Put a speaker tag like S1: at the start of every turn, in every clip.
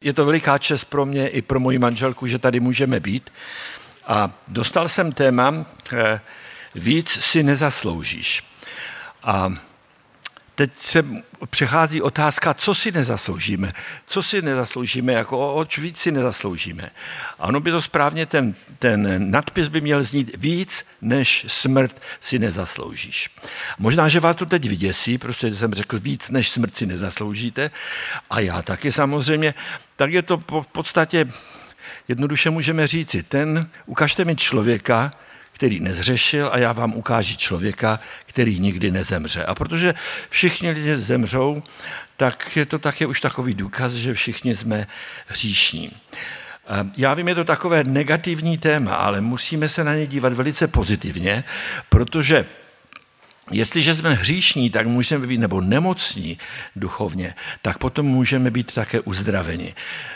S1: Je to veliká čest pro mě i pro moji manželku, že tady můžeme být. A dostal jsem téma, eh, víc si nezasloužíš. A teď se přechází otázka, co si nezasloužíme. Co si nezasloužíme, jako oč víc si nezasloužíme. A ono by to správně, ten, ten nadpis by měl znít víc, než smrt si nezasloužíš. Možná, že vás to teď vyděsí, protože jsem řekl víc, než smrt si nezasloužíte. A já taky samozřejmě. Tak je to v podstatě, jednoduše můžeme říci, ten, ukažte mi člověka, který nezřešil a já vám ukážu člověka, který nikdy nezemře. A protože všichni lidé zemřou, tak je to také už takový důkaz, že všichni jsme hříšní. Já vím, je to takové negativní téma, ale musíme se na ně dívat velice pozitivně, protože Jestliže jsme hříšní, tak můžeme být, nebo nemocní duchovně, tak potom můžeme být také uzdraveni.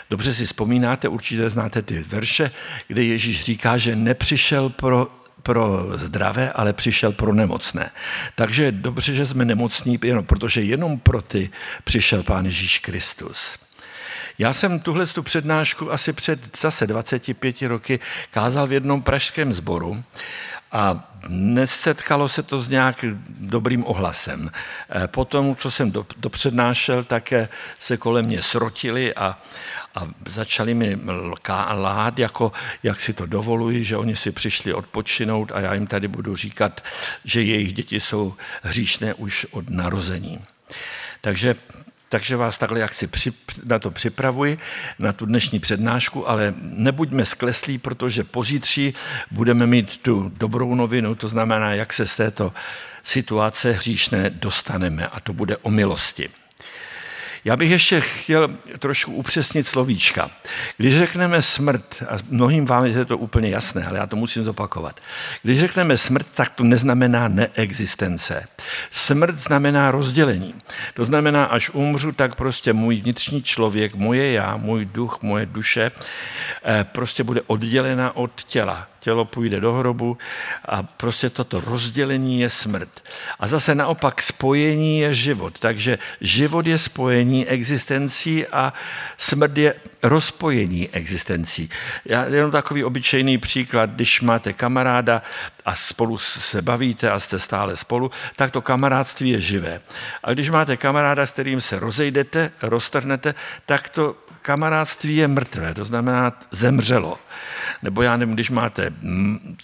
S1: Dobře si vzpomínáte, určitě znáte ty verše, kde Ježíš říká, že nepřišel pro pro zdravé, ale přišel pro nemocné. Takže dobře, že jsme nemocní, jenom, protože jenom pro ty přišel Pán Ježíš Kristus. Já jsem tuhle tu přednášku asi před zase 25 roky kázal v jednom pražském sboru a nesetkalo se to s nějak dobrým ohlasem. Eh, potom, co jsem dopřednášel, také se kolem mě srotili a, a začali mi lát, jako jak si to dovolují, že oni si přišli odpočinout a já jim tady budu říkat, že jejich děti jsou hříšné už od narození. Takže takže vás takhle jak si na to připravuji, na tu dnešní přednášku, ale nebuďme skleslí, protože pozítří budeme mít tu dobrou novinu, to znamená, jak se z této situace hříšné dostaneme a to bude o milosti. Já bych ještě chtěl trošku upřesnit slovíčka. Když řekneme smrt, a mnohým vám je to úplně jasné, ale já to musím zopakovat. Když řekneme smrt, tak to neznamená neexistence. Smrt znamená rozdělení. To znamená, až umřu, tak prostě můj vnitřní člověk, moje já, můj duch, moje duše, eh, prostě bude oddělena od těla tělo půjde do hrobu a prostě toto rozdělení je smrt. A zase naopak spojení je život. Takže život je spojení existencí a smrt je rozpojení existencí. Já jenom takový obyčejný příklad, když máte kamaráda a spolu se bavíte a jste stále spolu, tak to kamarádství je živé. A když máte kamaráda, s kterým se rozejdete, roztrhnete, tak to kamarádství je mrtvé, to znamená zemřelo. Nebo já nevím, když máte,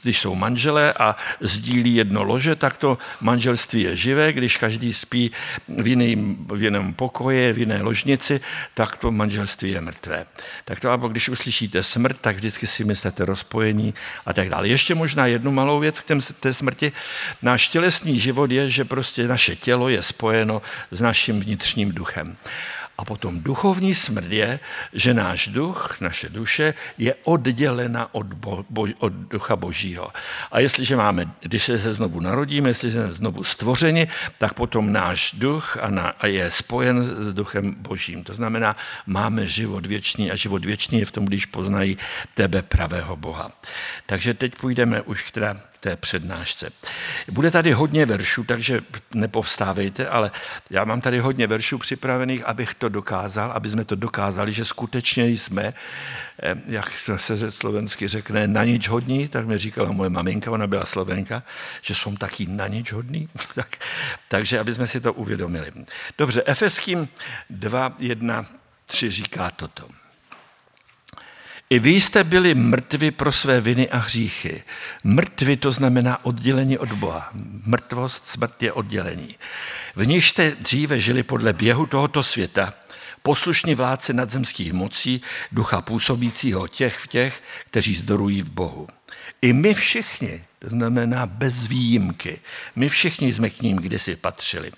S1: když jsou manželé a sdílí jedno lože, tak to manželství je živé, když každý spí v, jiném, v jiném pokoji, v jiné ložnici, tak to manželství je mrtvé. Tak to, nebo když uslyšíte smrt, tak vždycky si myslíte rozpojení a tak dále. Ještě možná jednu malou věc k té smrti. Náš tělesný život je, že prostě naše tělo je spojeno s naším vnitřním duchem. A potom duchovní smrt je, že náš duch, naše duše je oddělena od, bo, bo, od ducha božího. A jestliže máme, když se znovu narodíme, jestli jsme znovu stvořeni, tak potom náš duch a, na, a je spojen s duchem božím. To znamená, máme život věčný a život věčný je v tom, když poznají tebe pravého Boha. Takže teď půjdeme už teda té přednášce. Bude tady hodně veršů, takže nepovstávejte, ale já mám tady hodně veršů připravených, abych to dokázal, aby jsme to dokázali, že skutečně jsme, eh, jak se slovensky řekne, na nič hodní, tak mi říkala moje maminka, ona byla slovenka, že jsou taky na nič hodní. tak, takže aby jsme si to uvědomili. Dobře, Efeským 2, 1, 3 říká toto. I vy jste byli mrtvi pro své viny a hříchy. Mrtvi to znamená oddělení od Boha. Mrtvost, smrt je oddělení. V níž jste dříve žili podle běhu tohoto světa, poslušní vládce nadzemských mocí, ducha působícího těch v těch, kteří zdorují v Bohu. I my všichni, to znamená bez výjimky, my všichni jsme k ním kdysi patřili.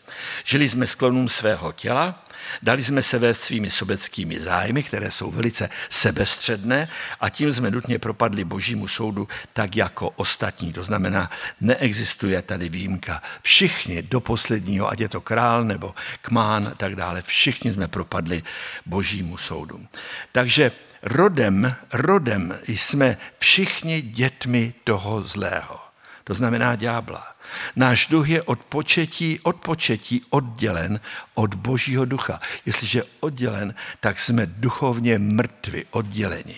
S1: Žili jsme sklonům svého těla, Dali jsme se vést svými sobeckými zájmy, které jsou velice sebestředné a tím jsme nutně propadli božímu soudu tak jako ostatní. To znamená, neexistuje tady výjimka. Všichni do posledního, ať je to král nebo kmán a tak dále, všichni jsme propadli božímu soudu. Takže rodem, rodem jsme všichni dětmi toho zlého. to znamená ďábla. Náš duch je od početí, od početí oddělen od Božího ducha. Jestliže oddělen, tak jsme duchovně mrtvi, odděleni.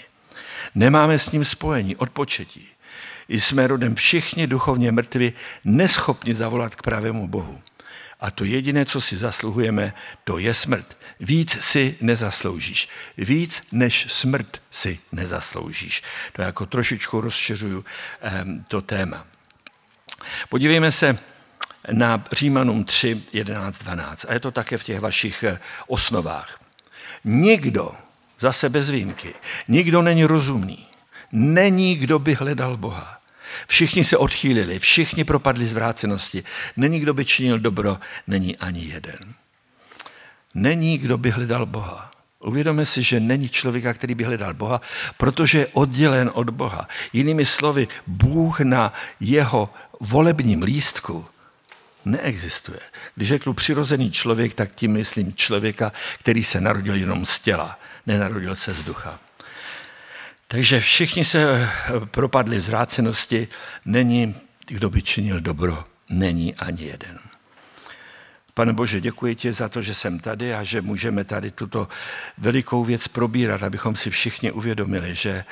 S1: Nemáme s ním spojení od početí. Jsme rodem všichni duchovně mrtvi, neschopni zavolat k pravému Bohu. A to jediné, co si zasluhujeme, to je smrt. Víc si nezasloužíš. Víc než smrt si nezasloužíš. To jako trošičku rozšiřuju to téma. Podívejme se na Římanům 3, 11, 12. A je to také v těch vašich eh, osnovách. Nikdo, zase bez výjimky, nikdo není rozumný. Není, kdo by hledal Boha. Všichni se odchýlili, všichni propadli zvrácenosti. Není, kdo by činil dobro, není ani jeden. Není, kdo by hledal Boha. Uvědomme si, že není člověka, který by hledal Boha, protože je oddělen od Boha. Jinými slovy, Bůh na jeho volebním lístku neexistuje. Když řeknu přirozený člověk, tak tím myslím člověka, který se narodil jenom z těla, nenarodil se z ducha. Takže všichni se eh, propadli v zrácenosti, není, kdo by činil dobro, není ani jeden. Pane Bože, děkuji ti za to, že jsem tady a že můžeme tady tuto velikou věc probírat, abychom si všichni uvědomili, že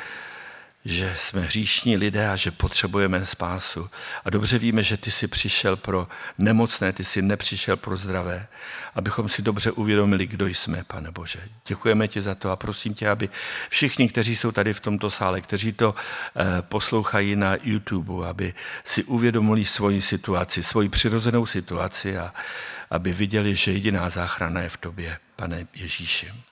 S1: že jsme hříšní lidé a že potřebujeme spásu. A dobře víme, že ty jsi přišel pro nemocné, ty jsi nepřišel pro zdravé, abychom si dobře uvědomili, kdo jsme, pane Bože. Děkujeme ti za to a prosím tě, aby všichni, kteří jsou tady v tomto sále, kteří to eh, poslouchají na YouTube, aby si uvědomili svoji situaci, svoji přirozenou situaci a aby viděli, že jediná záchrana je v tobě, pane Ježíši.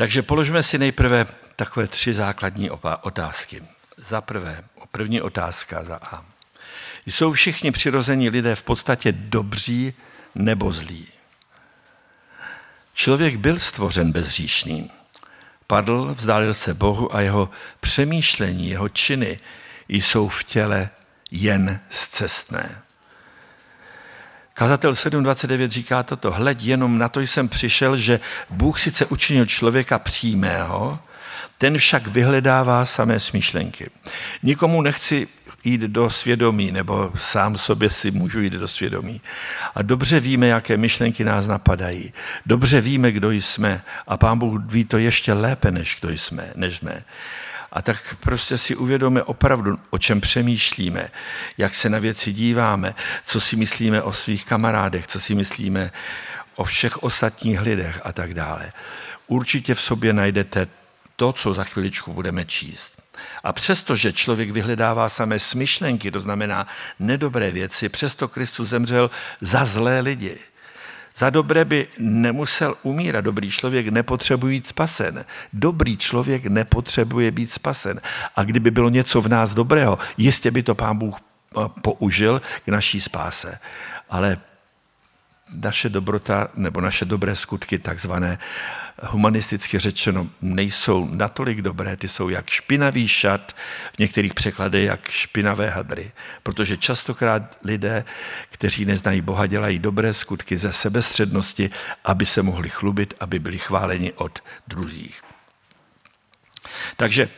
S1: Takže položme si nejprve takové tři základní otázky. Za prvé, první otázka za A. Jsou všichni přirození lidé v podstatě dobří nebo zlí? Člověk byl stvořen bezříšný. Padl, vzdálil se Bohu a jeho přemýšlení, jeho činy jsou v těle jen zcestné. Kazatel 7.29 říká toto, hleď jenom na to jsem přišel, že Bůh sice učinil člověka přímého, ten však vyhledává samé smýšlenky. Nikomu nechci jít do svědomí, nebo sám sobě si můžu jít do svědomí. A dobře víme, jaké myšlenky nás napadají. Dobře víme, kdo jsme. A pán Bůh ví to ještě lépe, než kdo jsme, než jsme. A tak prostě si uvědomíme opravdu, o čem přemýšlíme, jak se na věci díváme, co si myslíme o svých kamarádech, co si myslíme o všech ostatních lidech a tak dále. Určitě v sobě najdete to, co za chviličku budeme číst. A přesto, že člověk vyhledává samé smyšlenky, to znamená nedobré věci, přesto Kristus zemřel za zlé lidi. Za dobré by nemusel umírat. Dobrý člověk nepotřebuje být spasen. Dobrý člověk nepotřebuje být spasen. A kdyby bylo něco v nás dobrého, jistě by to pán Bůh eh, použil k naší spáse. Ale naše dobrota nebo naše dobré skutky, takzvané humanisticky řečeno, nejsou natolik dobré, ty jsou jak špinavý šat, v některých překladech jak špinavé hadry, protože častokrát lidé, kteří neznají Boha, dělají dobré skutky ze sebestřednosti, aby se mohli chlubit, aby byli chváleni od druhých. Takže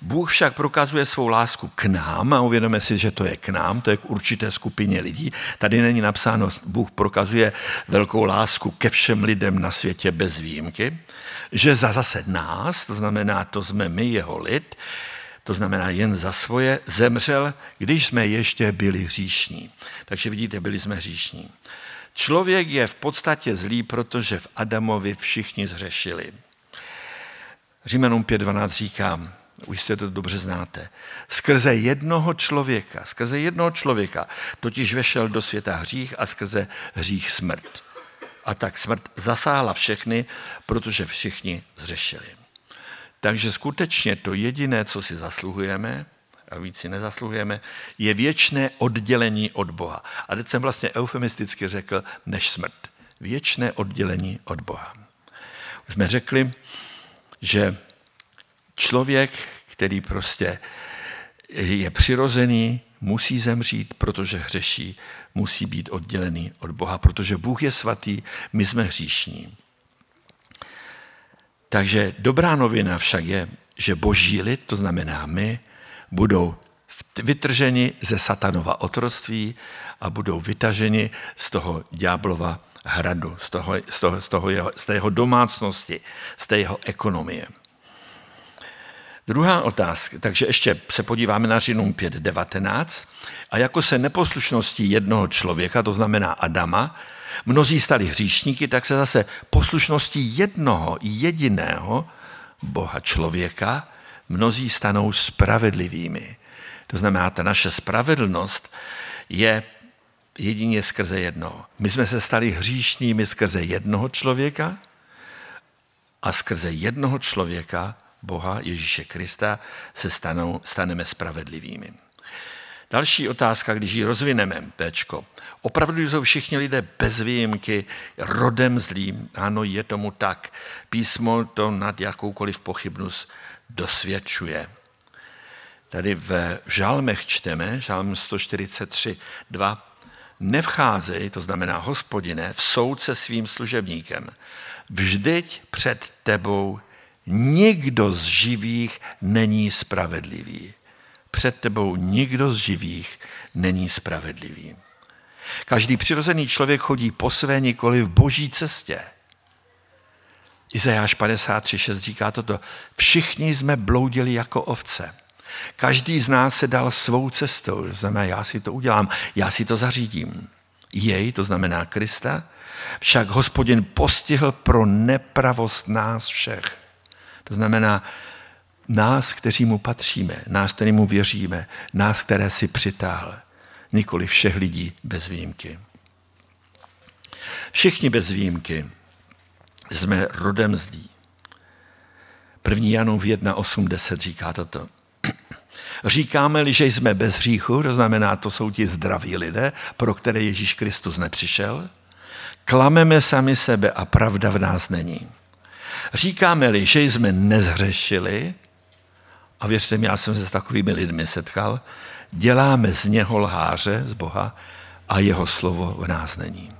S1: Bůh však prokazuje svou lásku k nám a uvědomíme si, že to je k nám, to je k určité skupině lidí. Tady není napsáno, Bůh prokazuje velkou lásku ke všem lidem na světě bez výjimky, že za zase nás, to znamená, to jsme my, jeho lid, to znamená jen za svoje, zemřel, když jsme ještě byli hříšní. Takže vidíte, byli jsme hříšní. Člověk je v podstatě zlý, protože v Adamovi všichni zřešili. Římanům 5.12 říkám, už jste to dobře znáte. Skrze jednoho člověka, skrze jednoho člověka, totiž vešel do světa hřích a skrze hřích smrt. A tak smrt zasáhla všechny, protože všichni zřešili. Takže skutečně to jediné, co si zasluhujeme, a víc si nezasluhujeme, je věčné oddělení od Boha. A teď jsem vlastně eufemisticky řekl, než smrt. Věčné oddělení od Boha. Už jsme řekli, že člověk, který prostě je přirozený, musí zemřít, protože hřeší, musí být oddělený od Boha, protože Bůh je svatý, my jsme hříšní. Takže dobrá novina však je, že boží lid, to znamená my, budou vytrženi ze satanova otroctví a budou vytaženi z toho ďáblova hradu, z, toho, z, toho, z, toho jeho, z té jeho domácnosti, z té jeho ekonomie. Druhá otázka, takže ještě se podíváme na Žinům 5.19. A jako se neposlušností jednoho člověka, to znamená Adama, mnozí stali hříšníky, tak se zase poslušností jednoho jediného Boha člověka mnozí stanou spravedlivými. To znamená, ta naše spravedlnost je jedině skrze jednoho. My jsme se stali hříšnými skrze jednoho člověka a skrze jednoho člověka, Boha Ježíše Krista, se stanou, staneme spravedlivými. Další otázka, když ji rozvineme, Pčko. Opravdu jsou všichni lidé bez výjimky rodem zlým? Ano, je tomu tak. Písmo to nad jakoukoliv pochybnost dosvědčuje. Tady v žalmech čteme, žalm 143, 2, nevcházej, to znamená hospodine, v soud se svým služebníkem. Vždyť před tebou nikdo z živých není spravedlivý. Před tebou nikdo z živých není spravedlivý. Každý přirozený člověk chodí po své nikoli v boží cestě. Izajáš 53.6 říká toto. Všichni jsme bloudili jako ovce. Každý z nás se dal svou cestou. To znamená, já si to udělám, já si to zařídím. Jej, to znamená Krista, však hospodin postihl pro nepravost nás všech. To znamená, nás, kteří mu patříme, nás, který mu věříme, nás, které si přitáhl. Nikoli všech lidí bez výjimky. Všichni bez výjimky jsme rodem zlí. První Janův 1.8.10 říká toto. Říkáme-li, že jsme bez hříchu, to znamená, to jsou ti zdraví lidé, pro které Ježíš Kristus nepřišel, klameme sami sebe a pravda v nás není. Říkáme-li, že jsme nezhřešili, a věřte mi, já jsem se s takovými lidmi setkal, děláme z něho lháře, z Boha, a jeho slovo v nás není.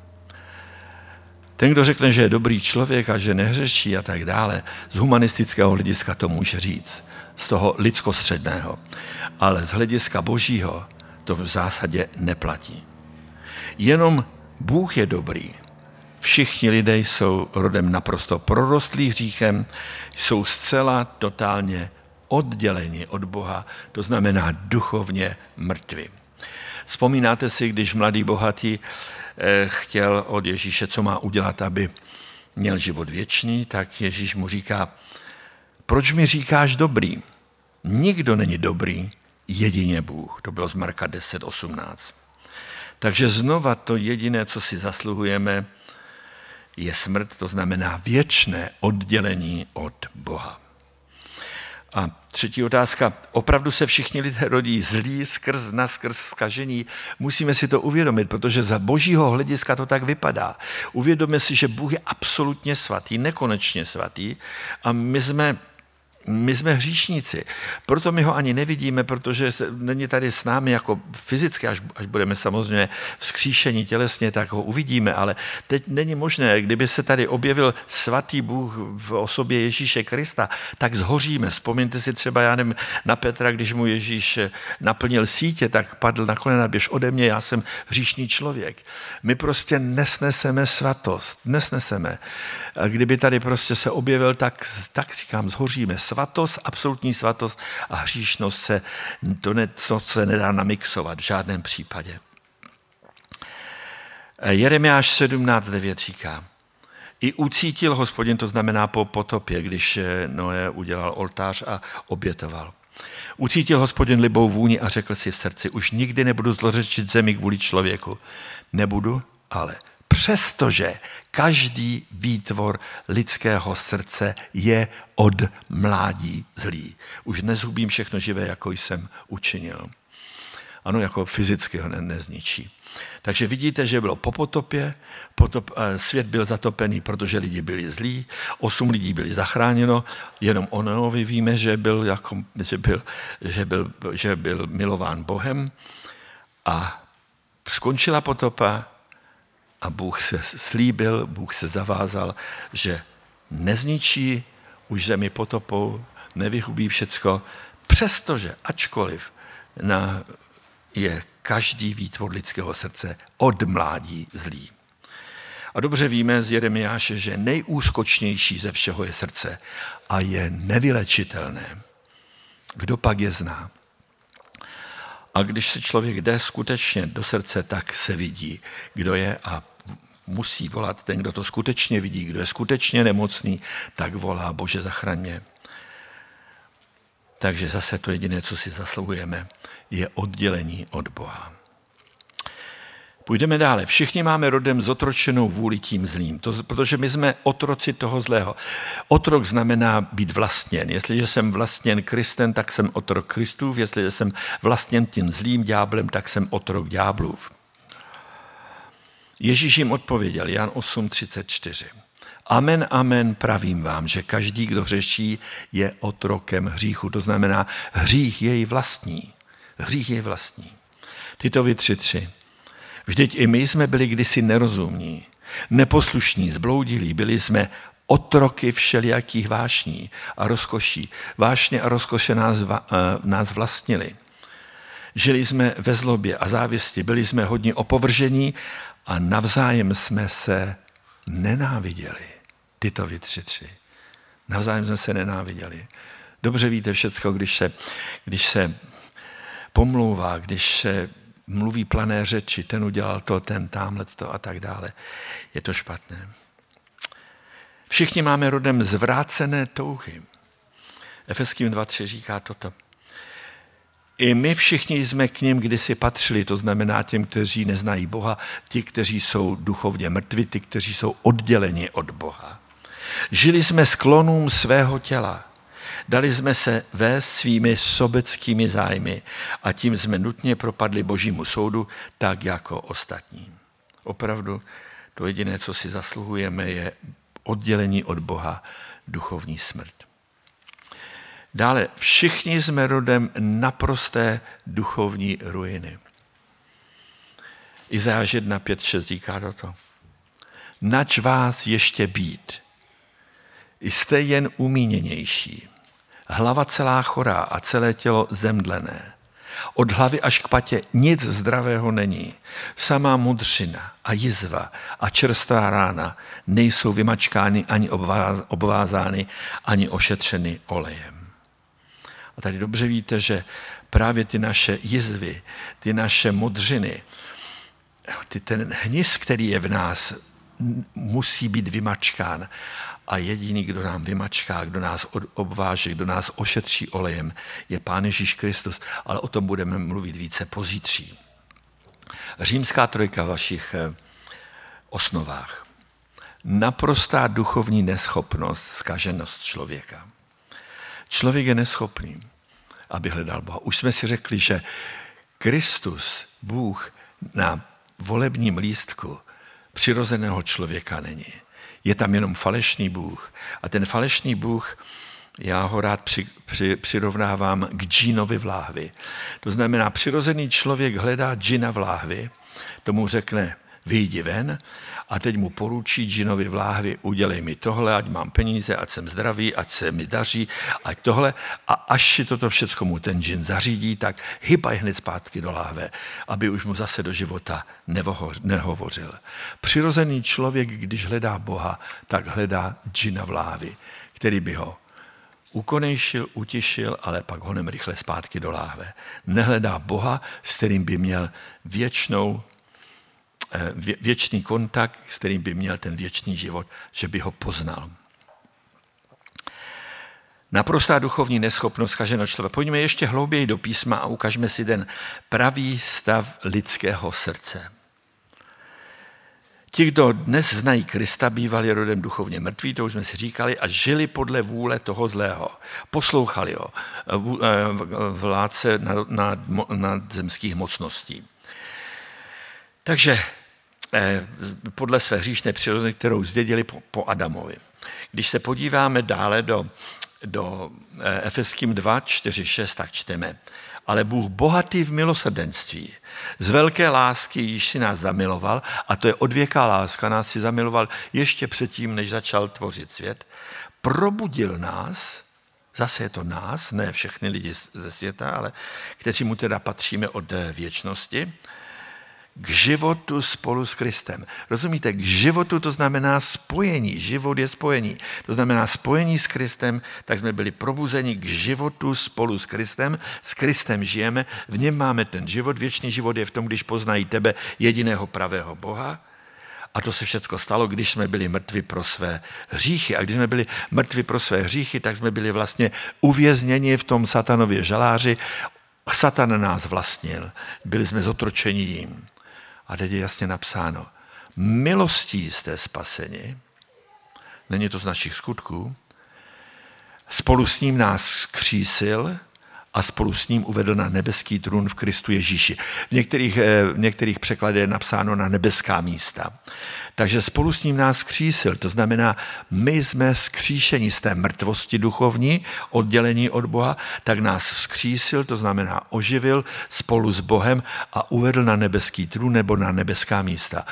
S1: Ten, kdo řekne, že je dobrý člověk a že nehřeší a tak dále, z humanistického hlediska to může říct, z toho lidskostředného. Ale z hlediska božího to v zásadě neplatí. Jenom Bůh je dobrý. Všichni lidé jsou rodem naprosto prorostlý hříchem, jsou zcela totálně odděleni od Boha, to znamená duchovně mrtví. Vzpomínáte si, když mladý bohatý eh, chtěl od Ježíše, co má udělat, aby měl život věčný, tak Ježíš mu říká, proč mi říkáš dobrý? Nikdo není dobrý, jedině Bůh. To bylo z Marka 10.18. Takže znova to jediné, co si zasluhujeme, je smrt, to znamená věčné oddělení od Boha. A třetí otázka. Opravdu se všichni lidé rodí zlí skrz na skrz skažení? Musíme si to uvědomit, protože za božího hlediska to tak vypadá. Uvědomíme si, že Bůh je absolutně svatý, nekonečně svatý a my jsme my jsme hříšníci. Proto my ho ani nevidíme, protože není tady s námi jako fyzicky, až, až budeme samozřejmě vzkříšení tělesně, tak ho uvidíme, ale teď není možné, kdyby se tady objevil svatý Bůh v osobě Ježíše Krista, tak zhoříme. Vzpomeňte si třeba, já nevím, na Petra, když mu Ježíš naplnil sítě, tak padl na kolena, běž ode mě, já jsem hříšný člověk. My prostě nesneseme svatost, nesneseme. Kdyby tady prostě se objevil, tak, tak říkám, zhoříme. Svatost, absolutní svatost a hříšnost se, to, ne, to se nedá namixovat v žádném případě. Jeremiáš 17.9 říká, i ucítil hospodin, to znamená po potopě, když Noé udělal oltář a obětoval. Ucítil hospodin libou vůni a řekl si v srdci, už nikdy nebudu zlořečit zemi kvůli člověku. Nebudu, ale přestože každý výtvor lidského srdce je od mládí zlý. Už nezhubím všechno živé, jako jsem učinil. Ano, jako fyzicky ho ne, nezničí. Takže vidíte, že bylo po potopě, potop, eh, svět byl zatopený, protože lidi byli zlí, osm lidí byli zachráněno, jenom Onovi víme, že byl, jako, že, byl, že, byl, že byl milován Bohem a skončila potopa, a Bůh se slíbil, Bůh se zavázal, že nezničí už zemi potopou, nevyhubí všecko, přestože, ačkoliv na, je každý výtvor lidského srdce od mládí zlý. A dobře víme z Jeremiáše, že nejúskočnější ze všeho je srdce a je nevylečitelné. Kdo pak je zná? A když se člověk jde skutečně do srdce, tak se vidí, kdo je a musí volat ten, kdo to skutečně vidí, kdo je skutečně nemocný, tak volá Bože zachraň Takže zase to jediné, co si zasluhujeme, je oddělení od Boha. Půjdeme dále. Všichni máme rodem zotročenou vůli tím zlým, to, protože my jsme otroci toho zlého. Otrok znamená být vlastněn. Jestliže jsem vlastněn Kristem, tak jsem otrok Kristův. Jestliže jsem vlastněn tím zlým ďáblem, tak jsem otrok ďáblův. Ježíš jim odpověděl, Jan 8.34. Amen, amen, pravím vám, že každý, kdo řeší, je otrokem hříchu. To znamená, hřích je jej vlastní. Hřích je vlastní. Tři, tři. Vždyť i my jsme byli kdysi nerozumní, neposlušní, zbloudilí, byli jsme otroky všelijakých vášní a rozkoší. Vášně a rozkoše nás, uh, nás vlastnili. Žili jsme ve zlobě a závisti, byli jsme hodně opovržení a navzájem jsme se nenáviděli. Tyto vy tři, tři. Navzájem jsme se nenáviděli. Dobře víte všecko, když se, když se pomlouvá, když se mluví plané řeči, ten udělal to, ten tamhle to a tak dále. Je to špatné. Všichni máme rodem zvrácené touhy. Efeským 2.3 říká toto. I my všichni jsme k ním kdysi patřili, to znamená těm, kteří neznají Boha, ti, kteří jsou duchovně mrtví, ti, kteří jsou odděleni od Boha. Žili jsme sklonům svého těla. Dali jsme se vést svými sobeckými zájmy a tím jsme nutně propadli božímu soudu, tak jako ostatní. Opravdu to jediné, co si zasluhujeme, je oddělení od Boha, duchovní smrt. Dále, všichni jsme rodem naprosté duchovní ruiny. Izáš 1, 5, 6 říká toto. Nač vás ještě být, jste jen umíněnější, hlava celá chorá a celé tělo zemdlené. Od hlavy až k patě nic zdravého není. Samá mudřina a jizva a čerstvá rána nejsou vymačkány ani obvázány, ani ošetřeny olejem. A tady dobře víte, že právě ty naše jizvy, ty naše modřiny, ty, ten hnis, který je v nás, musí být vymačkán. A jediný, kdo nám vymačká, kdo nás obváží, kdo nás ošetří olejem, je Pán Ježíš Kristus. Ale o tom budeme mluvit více pozítří. Římská trojka v vašich eh, osnovách. Naprostá duchovní neschopnost, zkaženost člověka. Člověk je neschopný, aby hledal Boha. Už jsme si řekli, že Kristus, Bůh, na volebním lístku přirozeného člověka není. Je tam jenom falešný Bůh. A ten falešný Bůh, já ho rád při, při, přirovnávám k džínovi v láhvi. To znamená, přirozený člověk hledá džina v láhvi, tomu řekne, vyjdi ven a teď mu poručí džinovi v láhvi, udělej mi tohle, ať mám peníze, ať jsem zdravý, ať se mi daří, ať tohle. A až si toto všechno mu ten džin zařídí, tak hybaj hned zpátky do láhve, aby už mu zase do života nehovořil. Přirozený člověk, když hledá Boha, tak hledá džina v láhvi, který by ho ukonejšil, utišil, ale pak honem rychle zpátky do láhve. Nehledá Boha, s kterým by měl věčnou věčný kontakt, s kterým by měl ten věčný život, že by ho poznal. Naprostá duchovní neschopnost každého člověka. Pojďme ještě hlouběji do písma a ukažme si ten pravý stav lidského srdce. Ti, kdo dnes znají Krista, bývali rodem duchovně mrtví, to už jsme si říkali, a žili podle vůle toho zlého. Poslouchali ho vládce nad, nad, nad zemských mocností. Takže Eh, podle své hříšné přirození, kterou zdědili po, po Adamovi. Když se podíváme dále do, do eh, Efeským 2, 4, 6, tak čteme. Ale Bůh bohatý v milosrdenství, z velké lásky již si nás zamiloval, a to je odvěká láska, nás si zamiloval ještě předtím, než začal tvořit svět, probudil nás zase je to nás, ne všechny lidi ze světa, ale kteří mu teda patříme od věčnosti, k životu spolu s Kristem. Rozumíte, k životu to znamená spojení, život je spojení. To znamená spojení s Kristem, tak jsme byli probuzeni k životu spolu s Kristem, s Kristem žijeme, v něm máme ten život, věčný život je v tom, když poznají tebe, jediného pravého Boha, a to se všechno stalo, když jsme byli mrtvi pro své hříchy. A když jsme byli mrtvi pro své hříchy, tak jsme byli vlastně uvězněni v tom satanově žaláři. Satan nás vlastnil. Byli jsme zotročeni jím. A teď je jasně napsáno, milostí jste spaseni, není to z našich skutků, spolu s ním nás skřísil a spolu s ním uvedl na nebeský trůn v Kristu Ježíši. V některých, eh, v některých překladech je napsáno na nebeská místa. Takže spolu s ním nás skřísil. To znamená, my jsme skříšeni z té mrtvosti duchovní, oddělení od Boha, tak nás skřísil, to znamená oživil spolu s Bohem a uvedl na nebeský trůn nebo na nebeská místa.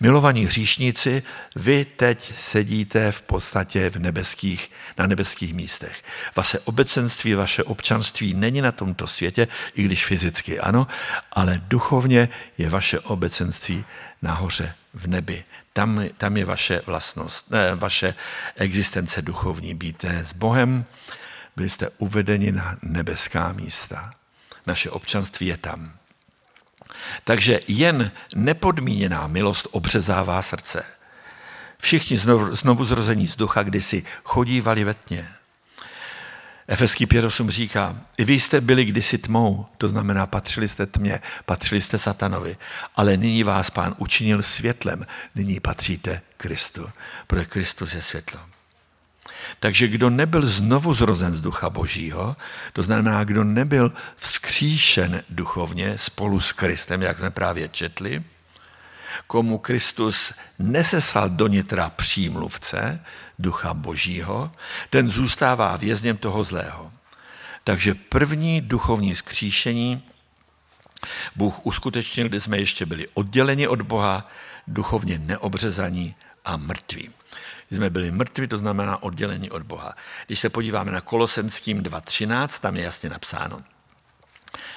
S1: Milovaní hříšníci, vy teď sedíte v podstatě v nebeských, na nebeských místech. Vaše obecenství, vaše občanství není na tomto světě, i když fyzicky ano, ale duchovně je vaše obecenství nahoře v nebi. Tam, tam je vaše vlastnost, ne, vaše existence duchovní. Býte s Bohem, byli jste uvedeni na nebeská místa. Naše občanství je tam. Takže jen nepodmíněná milost obřezává srdce. Všichni znovu, znovu zrození z ducha kdysi chodívali ve tmě. Efeský 5.8 říká, i vy jste byli kdysi tmou, to znamená patřili jste tmě, patřili jste satanovi, ale nyní vás pán učinil světlem, nyní patříte Kristu, protože Kristus je světlo. Takže kdo nebyl znovu zrozen z ducha božího, to znamená, kdo nebyl vzkříšen duchovně spolu s Kristem, jak jsme právě četli, komu Kristus nesesal do nitra přímluvce, ducha božího, ten zůstává vězněm toho zlého. Takže první duchovní skříšení Bůh uskutečnil, kdy jsme ještě byli odděleni od Boha, duchovně neobřezaní a mrtví. Když jsme byli mrtví, to znamená oddělení od Boha. Když se podíváme na Kolosenským 2.13, tam je jasně napsáno.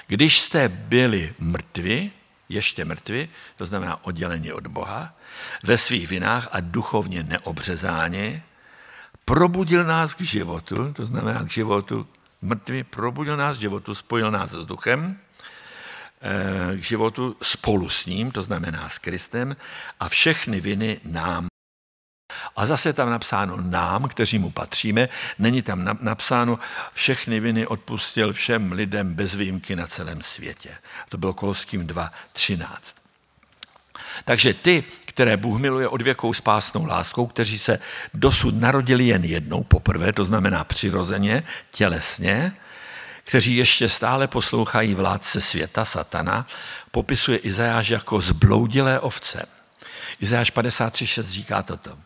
S1: Když jste byli mrtvi, ještě mrtvi, to znamená oddělení od Boha, ve svých vinách a duchovně neobřezáni, probudil nás k životu, to znamená k životu mrtví, probudil nás k životu, spojil nás s duchem, eh, k životu spolu s ním, to znamená s Kristem, a všechny viny nám. A zase tam napsáno nám, kteří mu patříme, není tam napsáno všechny viny odpustil všem lidem bez výjimky na celém světě. To bylo Koloským 2.13. Takže ty, které Bůh miluje odvěkou spásnou láskou, kteří se dosud narodili jen jednou poprvé, to znamená přirozeně, tělesně, kteří ještě stále poslouchají vládce světa, satana, popisuje Izajáš jako zbloudilé ovce. Izajáš 53.6 říká toto.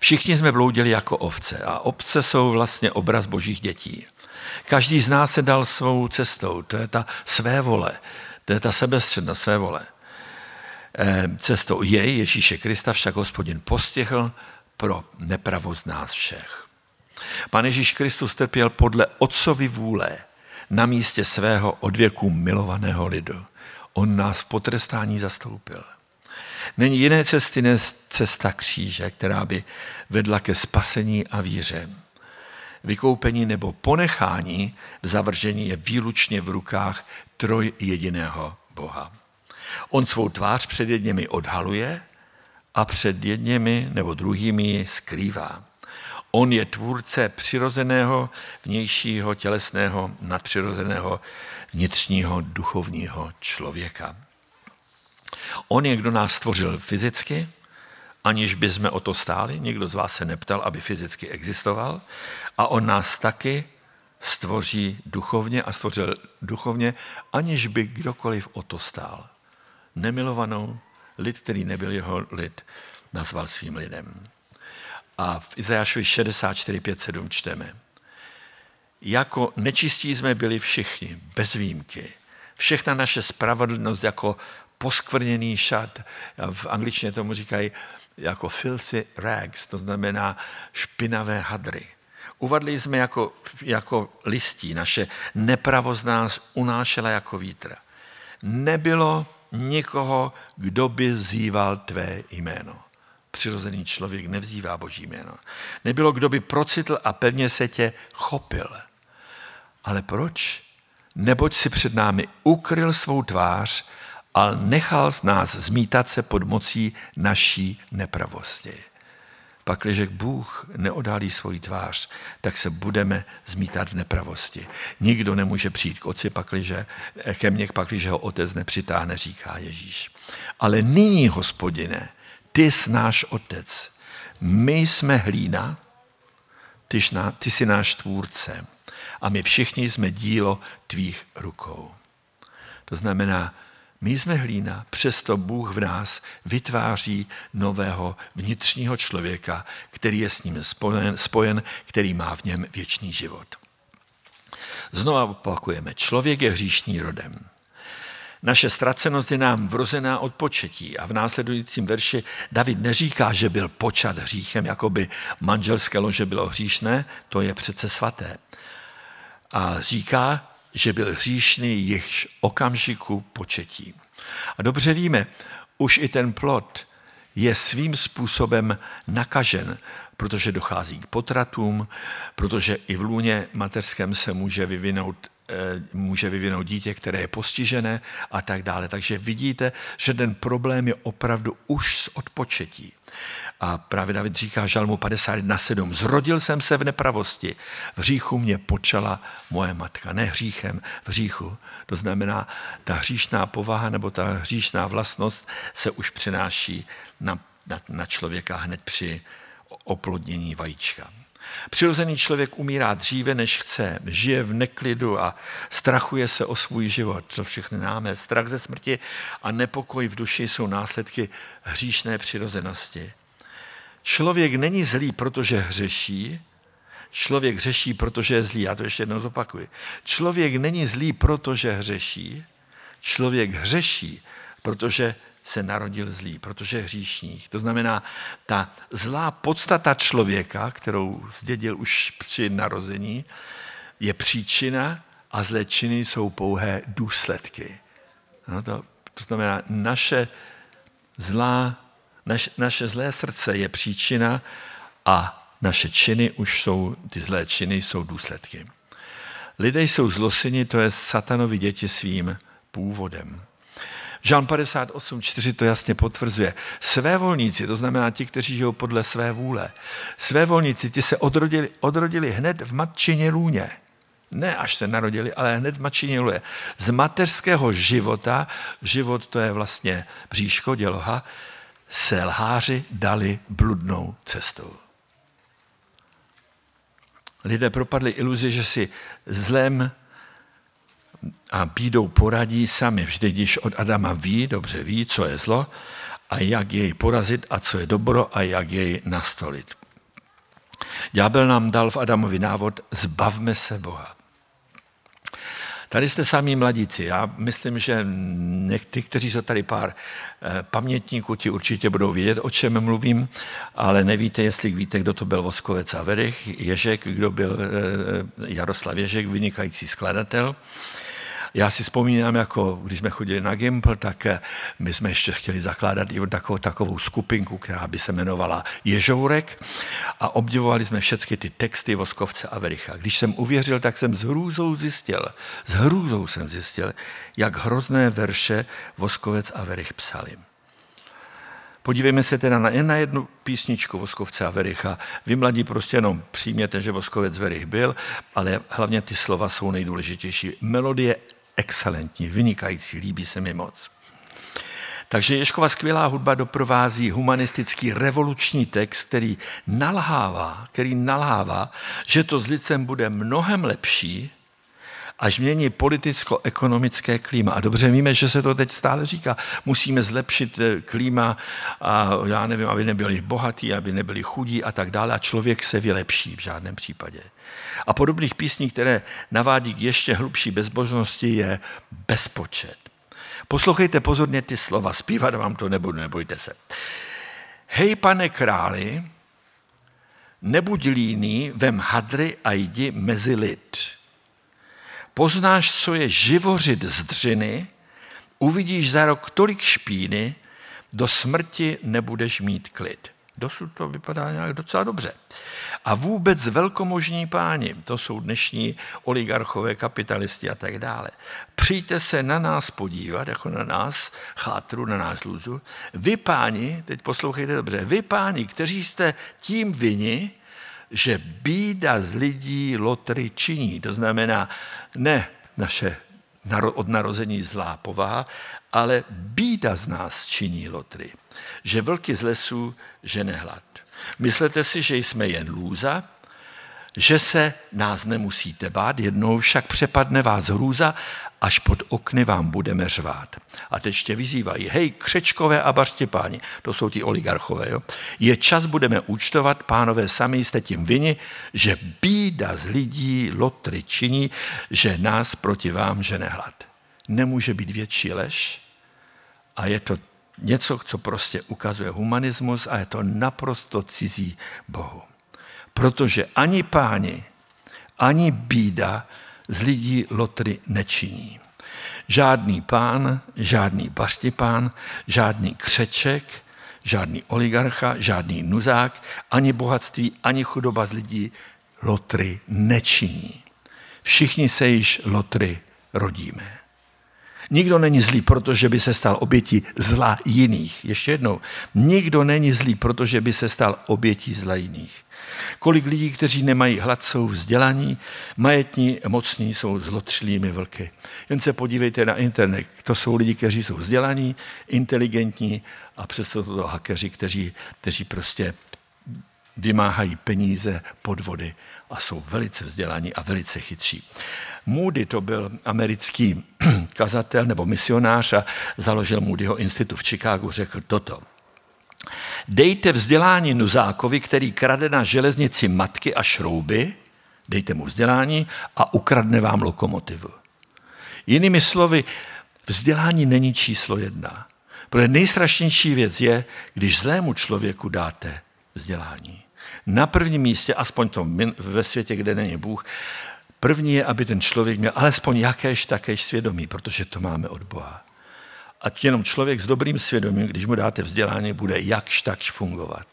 S1: Všichni jsme bloudili jako ovce a ovce jsou vlastně obraz božích dětí. Každý z nás se dal svou cestou, to je ta své vole, to je ta sebestřednost své vole. Eh, cestou jej, Ježíše Krista, však hospodin postihl pro nepravost nás všech. Pan Ježíš Kristus trpěl podle otcovy vůle na místě svého odvěku milovaného lidu. On nás v potrestání zastoupil. Není jiné cesty než cesta kříže, která by vedla ke spasení a víře. Vykoupení nebo ponechání v zavržení je výlučně v rukách troj jediného Boha. On svou tvář před jedněmi odhaluje a před jedněmi nebo druhými ji skrývá. On je tvůrce přirozeného, vnějšího, tělesného, nadpřirozeného, vnitřního, duchovního člověka. On je, kdo nás stvořil fyzicky, aniž by jsme o to stáli. Nikdo z vás se neptal, aby fyzicky existoval. A on nás taky stvoří duchovně a stvořil duchovně, aniž by kdokoliv o to stál nemilovanou, lid, který nebyl jeho lid, nazval svým lidem. A v Izajášovi 64, 5, 7 čteme. Jako nečistí jsme byli všichni, bez výjimky. Všechna naše spravedlnost jako poskvrněný šat, v angličtině tomu říkají jako filthy rags, to znamená špinavé hadry. Uvadli jsme jako, jako listí, naše nepravost nás unášela jako vítr. Nebylo nikoho, kdo by zýval tvé jméno. Přirozený člověk nevzývá boží jméno. Nebylo, kdo by procitl a pevně se tě chopil. Ale proč? Neboť si před námi ukryl svou tvář a nechal z nás zmítat se pod mocí naší nepravosti. Pakliže Bůh neodhalí svoji tvář, tak se budeme zmítat v nepravosti. Nikdo nemůže přijít k otci, pakliže, ke mně, pakliže ho otec nepřitáhne, říká Ježíš. Ale nyní, hospodine, ty jsi náš otec. My jsme hlína, ty, ty jsi náš tvůrce a my všichni jsme dílo tvých rukou. To znamená, my jsme hlína, přesto Bůh v nás vytváří nového vnitřního člověka, který je s ním spojen, spojen který má v něm věčný život. Znova opakujeme, člověk je hříšný rodem. Naše ztracenost je nám vrozená od početí a v následujícím verši David neříká, že byl počat hříchem, jako by manželské lože bylo hříšné, to je přece svaté. A říká, že byl hříšný již okamžiku početí. A dobře víme, už i ten plod je svým způsobem nakažen, protože dochází k potratům, protože i v lůně mateřském se může vyvinout Eh, může vyvinout dítě, které je postižené a tak dále. Takže vidíte, že ten problém je opravdu už z odpočetí. A právě David říká žalmu 51.7. Zrodil jsem se v nepravosti, v hříchu mě počala moje matka. Ne hříchem, v hříchu. To znamená, ta hříšná povaha nebo ta hříšná vlastnost se už přenáší na, na, na člověka hned při oplodnění vajíčka. Přirozený člověk umírá dříve, než chce, žije v neklidu a strachuje se o svůj život, co všechny náme. Strach ze smrti a nepokoj v duši jsou následky hříšné přirozenosti. Člověk není zlý, protože hřeší, člověk hřeší, protože je zlý. Já to ještě jednou zopakuji. Člověk není zlý, protože hřeší, člověk hřeší, protože se narodil zlý, protože je hříšník. To znamená, ta zlá podstata člověka, kterou zdědil už při narození, je příčina a zlé činy jsou pouhé důsledky. No to, to znamená, naše, zlá, naš, naše zlé srdce je příčina a naše činy už jsou, ty zlé činy jsou důsledky. Lidé jsou zlosini, to je satanovi děti svým původem. Žán 58, 4 to jasně potvrzuje. Své volníci, to znamená ti, kteří žijou podle své vůle, své volníci, ti se odrodili, odrodili hned v matčině lůně. Ne až se narodili, ale hned v matčině lůně. Z mateřského života, život to je vlastně bříško, děloha, se lháři dali bludnou cestou. Lidé propadli iluzi, že si zlém a bídou poradí sami. Vždy, když od Adama ví, dobře ví, co je zlo a jak jej porazit a co je dobro a jak jej nastolit. Ďábel nám dal v Adamovi návod, zbavme se Boha. Tady jste sami mladíci. Já myslím, že někteří, kteří jsou tady pár eh, pamětníků, ti určitě budou vědět, o čem mluvím, ale nevíte, jestli víte, kdo to byl Voskovec a Verich, Ježek, kdo byl eh, Jaroslav Ježek, vynikající skladatel. Já si vzpomínám, jako když jsme chodili na Gimpl, tak eh, my jsme ještě chtěli zakládat i takovou, takovou skupinku, která by se jmenovala Ježourek a obdivovali jsme všechny ty texty Voskovce a Vericha. Když jsem uvěřil, tak jsem s hrůzou zjistil, s hrůzou jsem zjistil, jak hrozné verše Voskovec a Verich psali. Podívejme se teda na, na jednu písničku Voskovce a Vericha. Vy mladí prostě jenom přijměte, že Voskovec Verich byl, ale hlavně ty slova jsou nejdůležitější. Melodie excelentní, vynikající, líbí se mi moc. Takže Ješkova skvělá hudba doprovází humanistický revoluční text, který nalhává, který nalhává, že to s lidem bude mnohem lepší, až mění politicko-ekonomické klíma. A dobře víme, že se to teď stále říká. Musíme zlepšit eh, klíma a já nevím, aby nebyli bohatí, aby nebyli chudí a tak dále. A člověk se vylepší v žádném případě. A podobných písní, které navádí k ještě hlubší bezbožnosti, je bezpočet. Poslouchejte pozorně ty slova, zpívat vám to nebudu, nebojte se. Hej, pane králi, nebuď líný, vem hadry a jdi mezi lid. Poznáš, co je živořit z dřiny, uvidíš za rok tolik špíny, do smrti nebudeš mít klid. Dosud to vypadá nějak docela dobře. A vůbec velkomožní páni, to jsou dnešní oligarchové, kapitalisti a tak dále. Přijďte se na nás podívat, jako na nás, chátru, na nás lůzu. Vy páni, teď poslouchejte dobře, vy páni, kteří jste tím vini, že bída z lidí lotry činí. To znamená ne naše od narození zlá povaha, ale bída z nás činí lotry. Že vlky z lesů žene hlad. Myslete si, že jsme jen lůza, že se nás nemusíte bát, jednou však přepadne vás hrůza, až pod okny vám budeme řvát. A teď ještě vyzývají, hej, křečkové a baštěpáni, to jsou ti oligarchové, jo? je čas, budeme účtovat, pánové, sami jste tím vini, že bída z lidí lotry činí, že nás proti vám žene hlad. Nemůže být větší lež a je to něco, co prostě ukazuje humanismus a je to naprosto cizí Bohu. Protože ani páni, ani bída z lidí lotry nečiní. Žádný pán, žádný baštipán, žádný křeček, žádný oligarcha, žádný nuzák, ani bohatství, ani chudoba z lidí lotry nečiní. Všichni se již lotry rodíme. Nikdo není zlý, protože by se stal obětí zla jiných. Ještě jednou, nikdo není zlý, protože by se stal obětí zla jiných. Kolik lidí, kteří nemají hlad, jsou vzdělaní, majetní, mocní, jsou zlotřilými vlky. Jen se podívejte na internet. To jsou lidi, kteří jsou vzdělaní, inteligentní a přesto to hakeři, kteří, kteří prostě vymáhají peníze, podvody a jsou velice vzdělaní a velice chytří. Moody to byl americký kazatel nebo misionář a založil Moodyho institut v Chicagu, řekl toto. Dejte vzdělání nuzákovi, který krade na železnici matky a šrouby, dejte mu vzdělání a ukradne vám lokomotivu. Jinými slovy, vzdělání není číslo jedna. Protože nejstrašnější věc je, když zlému člověku dáte vzdělání. Na prvním místě, aspoň to ve světě, kde není Bůh, první je, aby ten člověk měl alespoň jakéž takéž svědomí, protože to máme od Boha. A jenom člověk s dobrým svědomím, když mu dáte vzdělání, bude jakž takž fungovat.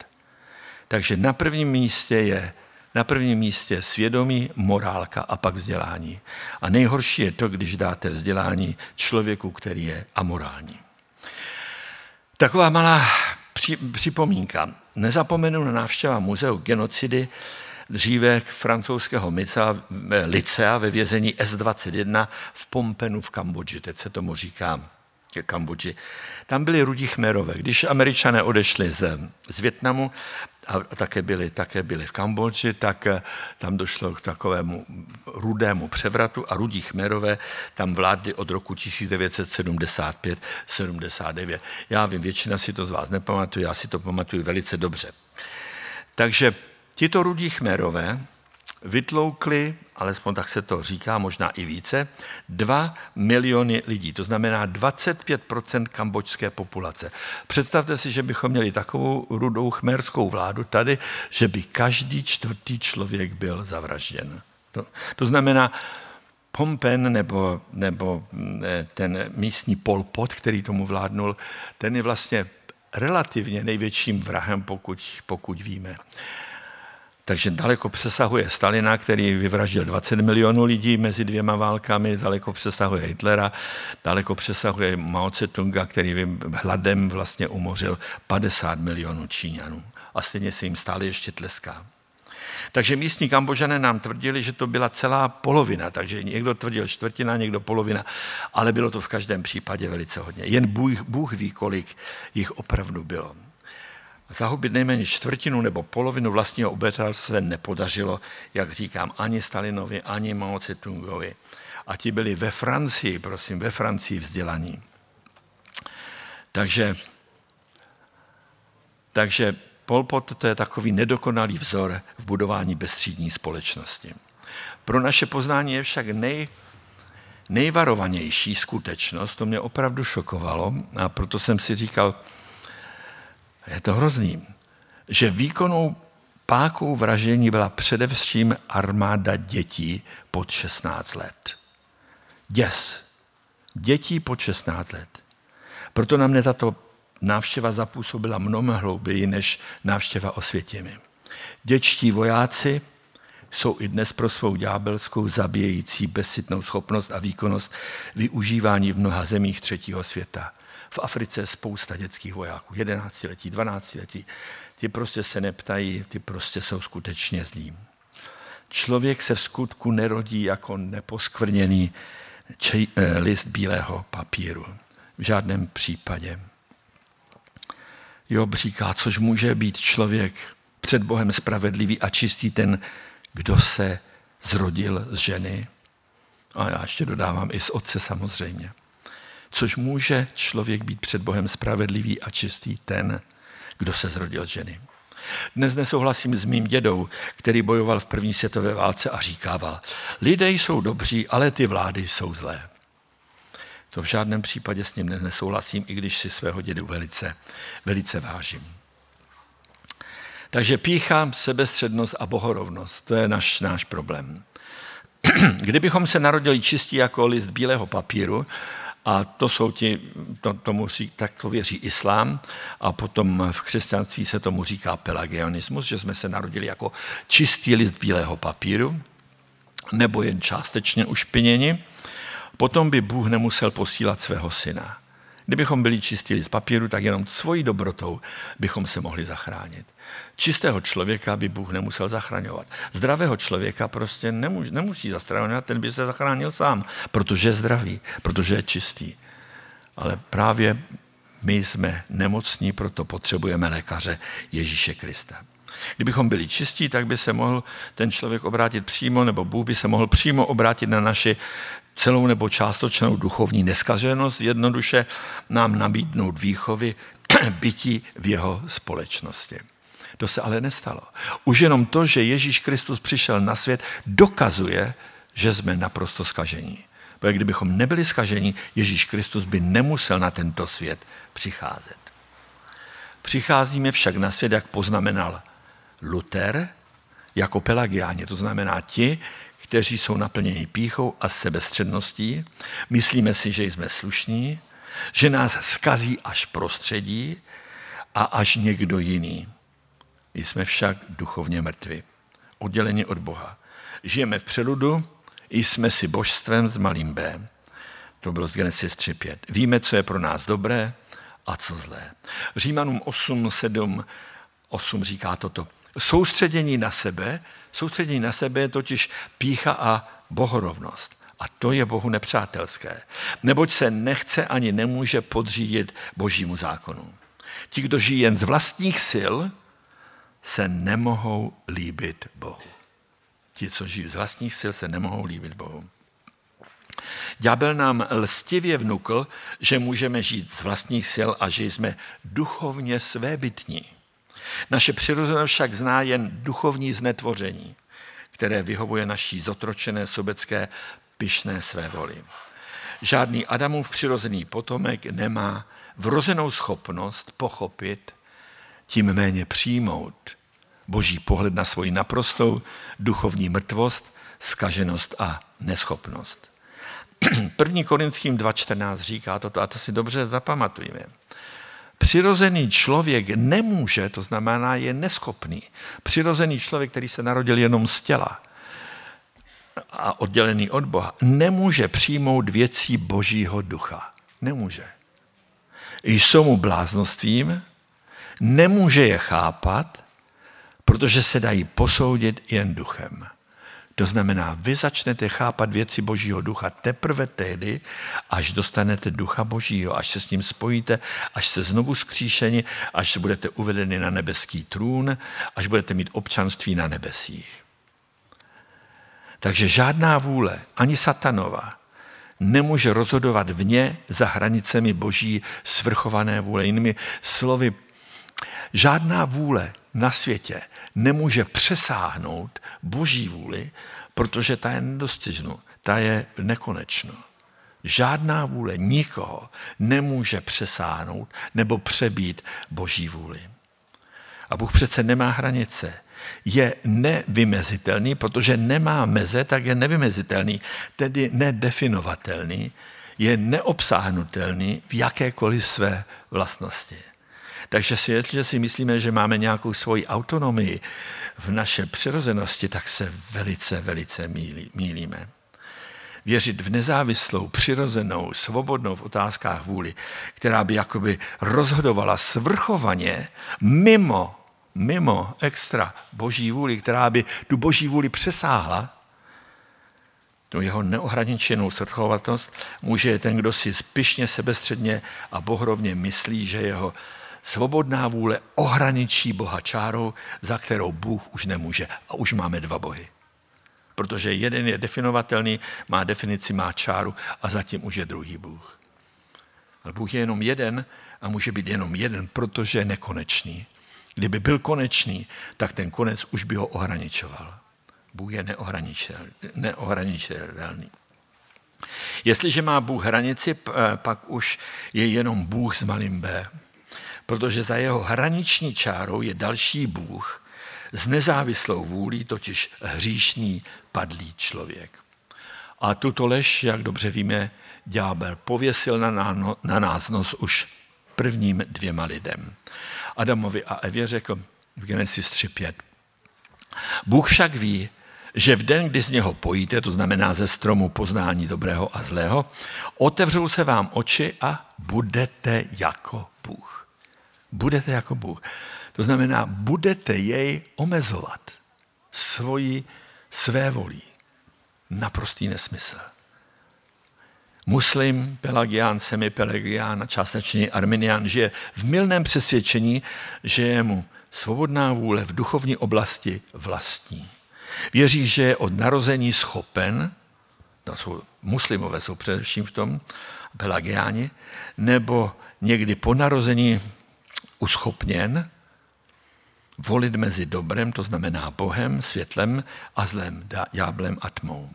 S1: Takže na prvním místě je na prvním místě svědomí, morálka a pak vzdělání. A nejhorší je to, když dáte vzdělání člověku, který je amorální. Taková malá připomínka. Nezapomenu na návštěva muzeu genocidy dříve francouzského mica, licea ve vězení S21 v Pompenu v Kambodži. Teď se tomu říká Kambodži. Tam byli rudí chmerové. Když američané odešli z, z Větnamu a také byli, také byli v Kambodži, tak eh, tam došlo k takovému rudému převratu a rudí chmerové tam vládli od roku 1975-79. Já vím, většina si to z vás nepamatuje, já si to pamatuju velice dobře. Takže tito rudí chmerové vytloukli, alespoň tak se to říká, možná i více, 2 miliony lidí, to znamená 25% kambočské populace. Představte si, že bychom měli takovou rudou chmerskou vládu tady, že by každý čtvrtý člověk byl zavražděn. To, to znamená, Pompen nebo, nebo mm, ten místní polpot, který tomu vládnul, ten je vlastně relativně největším vrahem, pokud, pokud víme takže daleko přesahuje Stalina, který vyvraždil 20 milionů lidí mezi dvěma válkami, daleko přesahuje Hitlera, daleko přesahuje Mao Tse-tunga, který hladem vlastně umořil 50 milionů Číňanů. A stejně se jim stále ještě tleská. Takže místní kambožané nám tvrdili, že to byla celá polovina, takže někdo tvrdil čtvrtina, někdo polovina, ale bylo to v každém případě velice hodně. Jen Bůh, Bůh ví, kolik jich opravdu bylo. Zahubit nejméně čtvrtinu nebo polovinu vlastního obyvatelstva se nepodařilo, jak říkám, ani Stalinovi, ani Mao Tse-tungovi. A ti byli ve Francii, prosím, ve Francii vzdělaní. Takže, takže Pol Pot to je takový nedokonalý vzor v budování bezstřídní společnosti. Pro naše poznání je však nej, nejvarovanější skutečnost, to mě opravdu šokovalo a proto jsem si říkal, je to hrozný, že výkonnou pákou vražení byla především armáda dětí pod 16 let. Děs. Dětí pod 16 let. Proto na mě tato návštěva zapůsobila mnohem hlouběji než návštěva osvětěmi. Děčtí vojáci jsou i dnes pro svou ďábelskou zabíjející bezcitnou schopnost a výkonnost využívání v mnoha zemích třetího světa. V Africe spousta dětských vojáků, 11 letí, 12 letí. Ty prostě se neptají, ty prostě jsou skutečně zlí. Člověk se v skutku nerodí jako neposkvrněný čej, eh, list bílého papíru. V žádném případě. Job říká, což může být člověk před Bohem spravedlivý a čistý ten, kdo se zrodil z ženy. A já ještě dodávám i z otce samozřejmě. Což může člověk být před Bohem spravedlivý a čistý ten, kdo se zrodil z ženy. Dnes nesouhlasím s mým dědou, který bojoval v první světové válce a říkával, lidé jsou dobří, ale ty vlády jsou zlé. To v žádném případě s ním nesouhlasím, i když si svého dědu velice, velice vážím. Takže pícha, sebestřednost a bohorovnost, to je náš, náš problém. Kdybychom se narodili čistí jako list bílého papíru, a to jsou ti, to, tomu, tak to věří islám a potom v křesťanství se tomu říká pelagionismus, že jsme se narodili jako čistý list bílého papíru, nebo jen částečně ušpiněni, potom by Bůh nemusel posílat svého syna. Kdybychom byli čistí list papíru, tak jenom svojí dobrotou bychom se mohli zachránit. Čistého člověka by Bůh nemusel zachraňovat. Zdravého člověka prostě nemusí, nemusí zachraňovat, ten by se zachránil sám, protože je zdravý, protože je čistý. Ale právě my jsme nemocní, proto potřebujeme lékaře Ježíše Krista. Kdybychom byli čistí, tak by se mohl ten člověk obrátit přímo, nebo Bůh by se mohl přímo obrátit na naši celou nebo částečnou duchovní neskaženost, jednoduše nám nabídnout výchovy bytí v jeho společnosti. To se ale nestalo. Už jenom to, že Ježíš Kristus přišel na svět, dokazuje, že jsme naprosto skažení. Protože kdybychom nebyli skažení, Ježíš Kristus by nemusel na tento svět přicházet. Přicházíme však na svět, jak poznamenal Luther, jako pelagiáni, to znamená ti, kteří jsou naplněni píchou a sebestředností. Myslíme si, že jsme slušní, že nás skazí až prostředí a až někdo jiný. Jsme však duchovně mrtvi, odděleni od Boha. Žijeme v přeludu, jsme si božstvem s malým B. To bylo z Genesis 3.5. Víme, co je pro nás dobré a co zlé. Římanům 8, 7, 8 říká toto. Soustředění na sebe, soustředění na sebe je totiž pícha a bohorovnost. A to je Bohu nepřátelské. Neboť se nechce ani nemůže podřídit božímu zákonu. Ti, kdo žijí jen z vlastních sil, se nemohou líbit Bohu. Ti, co žijí z vlastních sil, se nemohou líbit Bohu. Ďábel nám lstivě vnukl, že můžeme žít z vlastních sil a že jsme duchovně svébytní. Naše přirozenost však zná jen duchovní znetvoření, které vyhovuje naší zotročené sobecké pyšné své voli. Žádný Adamův přirozený potomek nemá vrozenou schopnost pochopit, tím méně přijmout boží pohled na svoji naprostou duchovní mrtvost, skaženost a neschopnost. 1. Korinským 2.14 říká toto, a to si dobře zapamatujeme. Přirozený člověk nemůže, to znamená je neschopný. Přirozený člověk, který se narodil jenom z těla a oddělený od Boha, nemůže přijmout věcí božího ducha. Nemůže. Jsou mu bláznostvím, nemůže je chápat, protože se dají posoudit jen duchem. To znamená, vy začnete chápat věci Božího ducha teprve tehdy, až dostanete ducha Božího, až se s ním spojíte, až se znovu skříšeni, až budete uvedeni na nebeský trůn, až budete mít občanství na nebesích. Takže žádná vůle, ani satanova, nemůže rozhodovat vně za hranicemi boží svrchované vůle. Jinými slovy, žádná vůle na světě nemůže přesáhnout boží vůli, protože ta je nedostižnou, ta je nekonečná. Žádná vůle nikoho nemůže přesáhnout nebo přebít boží vůli. A Bůh přece nemá hranice. je nevymezitelný, protože nemá meze, tak je nevymezitelný, tedy nedefinovatelný, je neobsáhnutelný v jakékoliv své vlastnosti. Takže si, jestliže si myslíme, že máme nějakou svoji autonomii v naše přirozenosti, tak se velice, velice mílí, mílíme. Věřit v nezávislou, přirozenou, svobodnou v otázkách vůli, která by jakoby rozhodovala svrchovaně mimo, mimo extra boží vůli, která by tu boží vůli přesáhla, tu jeho neohraničenou svrchovatnost, může ten, kdo si spišně, sebestředně a bohrovně myslí, že jeho svobodná vůle ohraničí Boha čárou, za kterou Bůh už nemůže. A už máme dva bohy. Protože jeden je definovatelný, má definici, má čáru a zatím už je druhý Bůh. Ale Bůh je jenom jeden a může být jenom jeden, protože je nekonečný. Kdyby byl konečný, tak ten konec už by ho ohraničoval. Bůh je neohraničitelný. Jestliže má Bůh hranici, pak už je jenom Bůh s malým b protože za jeho hraniční čárou je další Bůh s nezávislou vůlí, totiž hříšný padlý člověk. A tuto lež, jak dobře víme, ďábel pověsil na, na nás nos už prvním dvěma lidem. Adamovi a Evě řekl v Genesis 3.5. Bůh však ví, že v den, kdy z něho pojíte, to znamená ze stromu poznání dobrého a zlého, otevřou se vám oči a budete jako budete jako Bůh. To znamená, budete jej omezovat svoji své volí. Naprostý nesmysl. Muslim, pelagián, semipelagián a částečně arminián žije v milném přesvědčení, že je mu svobodná vůle v duchovní oblasti vlastní. Věří, že je od narození schopen, to jsou, muslimové jsou především v tom, pelagiáni, nebo někdy po narození uschopněn volit mezi dobrem, to znamená Bohem, světlem a zlem, ďáblem a tmou.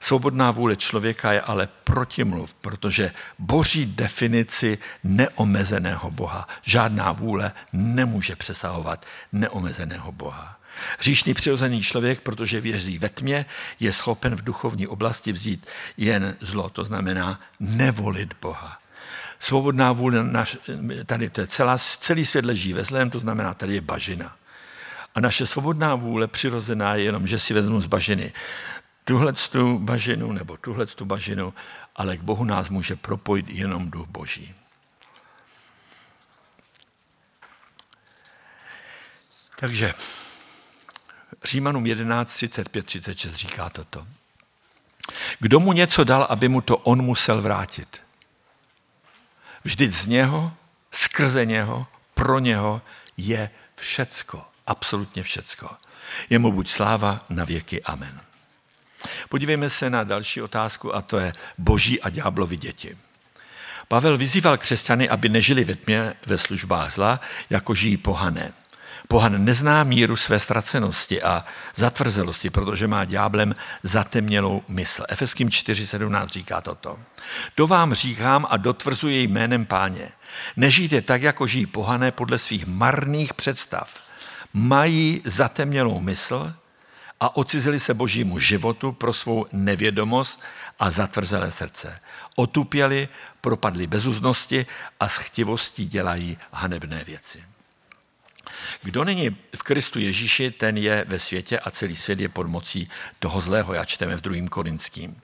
S1: Svobodná vůle člověka je ale protimluv, protože boží definici neomezeného Boha. Žádná vůle nemůže přesahovat neomezeného Boha. Hříšný přirozený člověk, protože věří ve tmě, je schopen v duchovní oblasti vzít jen zlo, to znamená nevolit Boha svobodná vůle, naš, tady to je celá, celý svět leží ve zlém, to znamená, tady je bažina. A naše svobodná vůle přirozená je jenom, že si vezmu z bažiny tuhle tu bažinu nebo tuhle tu bažinu, ale k Bohu nás může propojit jenom duch Boží. Takže Římanům 11, 35, 36 říká toto. Kdo mu něco dal, aby mu to on musel vrátit? Vždyť z něho, skrze něho, pro něho je všecko, absolutně všecko. Je mu buď sláva na věky. Amen. Podívejme se na další otázku a to je boží a ďáblovi děti. Pavel vyzýval křesťany, aby nežili ve tmě ve službách zla, jako žijí pohané. Pohan nezná míru své ztracenosti a zatvrzelosti, protože má ďáblem zatemnělou mysl. Efeským 4.17 říká toto. To vám říkám a dotvrzuji jménem páně. Nežijte tak, jako žijí pohané podle svých marných představ. Mají zatemnělou mysl a ocizili se božímu životu pro svou nevědomost a zatvrzelé srdce. Otupěli, propadli bezuznosti a s chtivostí dělají hanebné věci. Kdo není v Kristu Ježíši, ten je ve světě a celý svět je pod mocí toho zlého, jak čteme v 2. Korinským.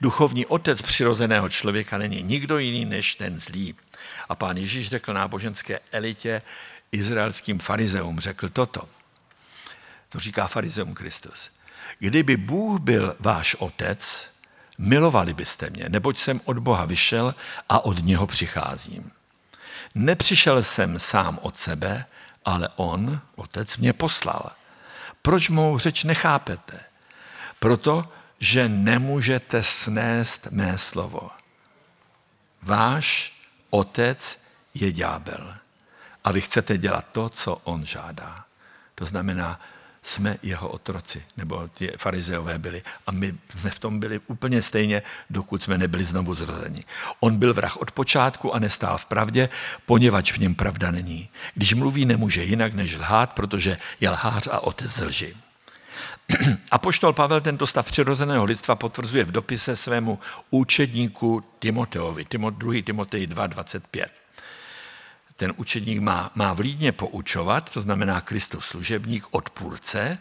S1: Duchovní otec přirozeného člověka není nikdo jiný než ten zlý. A pán Ježíš řekl náboženské elitě, izraelským farizeum, řekl toto. To říká farizeum Kristus. Kdyby Bůh byl váš otec, milovali byste mě, neboť jsem od Boha vyšel a od něho přicházím. Nepřišel jsem sám od sebe, ale on, otec, mě poslal. Proč mou řeč nechápete? Proto, že nemůžete snést mé slovo. Váš otec je ďábel a vy chcete dělat to, co on žádá. To znamená jsme jeho otroci, nebo ti farizeové byli. A my jsme v tom byli úplně stejně, dokud jsme nebyli znovu zrozeni. On byl vrah od počátku a nestál v pravdě, poněvadž v něm pravda není. Když mluví, nemůže jinak než lhát, protože je lhář a otec lži. A poštol Pavel tento stav přirozeného lidstva potvrzuje v dopise svému účedníku Timoteovi, 2. Timotej 2.25 ten učedník má, má v Lídně poučovat, to znamená Kristov služebník, odpůrce,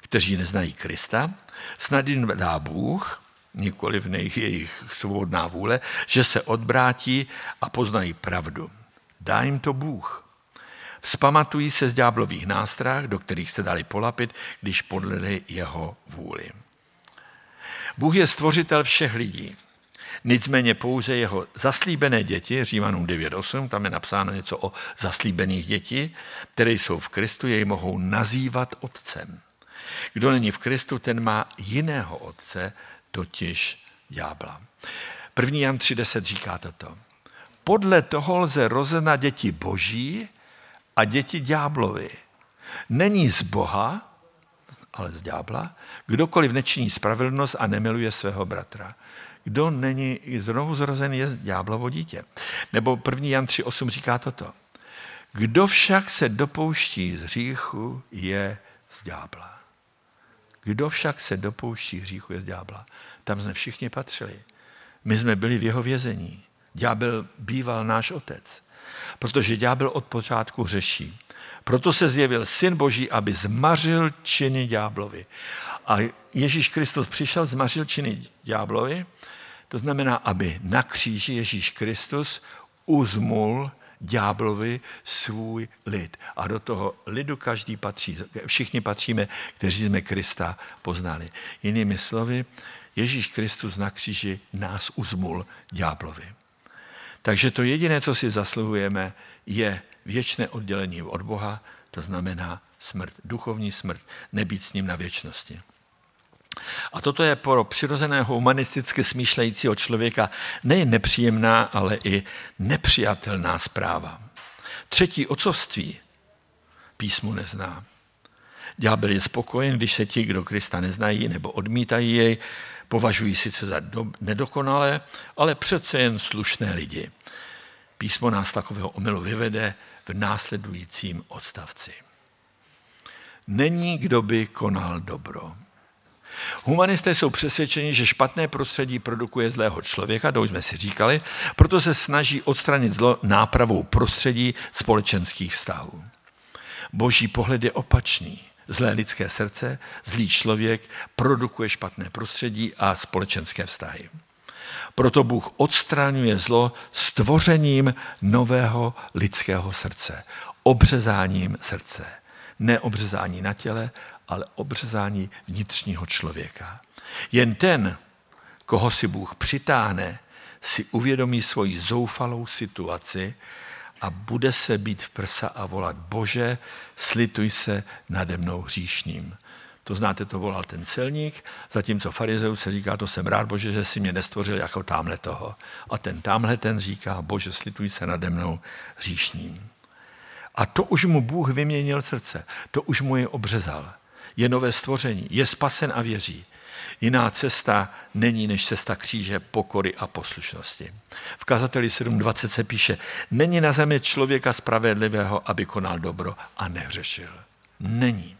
S1: kteří neznají Krista, snad jim dá Bůh, nikoli v jejich svobodná vůle, že se odbrátí a poznají pravdu. Dá jim to Bůh. Vzpamatují se z ďáblových nástrah, do kterých se dali polapit, když podlili jeho vůli. Bůh je stvořitel všech lidí. Nicméně pouze jeho zaslíbené děti, Římanům 9.8, tam je napsáno něco o zaslíbených děti, které jsou v Kristu, jej mohou nazývat otcem. Kdo není v Kristu, ten má jiného otce, totiž ďábla. První Jan 3.10 říká toto. Podle toho lze rozeznat děti boží a děti ďáblovi. Není z Boha, ale z ďábla, kdokoliv nečiní spravedlnost a nemiluje svého bratra. Kdo není znovu zrozen, je ďáblovo dítě. Nebo 1. Jan 3.8 říká toto. Kdo však se dopouští z hříchu, je z ďábla. Kdo však se dopouští hříchu, je z ďábla. Tam jsme všichni patřili. My jsme byli v jeho vězení. Ďábel býval náš otec, protože ďábel od počátku řeší. Proto se zjevil syn Boží, aby zmařil činy ďáblovi. A Ježíš Kristus přišel, zmařil činy ďáblovi, to znamená, aby na kříži Ježíš Kristus uzmul ďáblovi svůj lid. A do toho lidu každý patří, všichni patříme, kteří jsme Krista poznali. Jinými slovy, Ježíš Kristus na kříži nás uzmul ďáblovi. Takže to jediné, co si zasluhujeme, je věčné oddělení od Boha, to znamená smrt, duchovní smrt, nebýt s ním na věčnosti. A toto je pro přirozeného humanisticky smýšlejícího člověka nejen nepříjemná, ale i nepřijatelná zpráva. Třetí ocovství písmu nezná. Ďábel je spokojen, když se ti, kdo Krista neznají nebo odmítají jej, považují sice za nedokonalé, ale přece jen slušné lidi. Písmo nás takového omylu vyvede v následujícím odstavci. Není, kdo by konal dobro. Humanisté jsou přesvědčeni, že špatné prostředí produkuje zlého člověka, to už jsme si říkali, proto se snaží odstranit zlo nápravou prostředí společenských vztahů. Boží pohled je opačný. Zlé lidské srdce, zlý člověk produkuje špatné prostředí a společenské vztahy. Proto Bůh odstraňuje zlo stvořením nového lidského srdce, obřezáním srdce. Ne obřezání na těle, ale obřezání vnitřního člověka. Jen ten, koho si Bůh přitáhne, si uvědomí svoji zoufalou situaci a bude se být v prsa a volat Bože, slituj se nade mnou hříšným. To znáte, to volal ten celník, zatímco farizeus se říká, to jsem rád, Bože, že si mě nestvořil jako tamhle toho. A ten tamhle ten říká, Bože, slituj se nade mnou hříšným. A to už mu Bůh vyměnil srdce, to už mu je obřezal je nové stvoření, je spasen a věří. Jiná cesta není než cesta kříže, pokory a poslušnosti. V kazateli 7.20 se píše, není na zemi člověka spravedlivého, aby konal dobro a nehřešil. Není.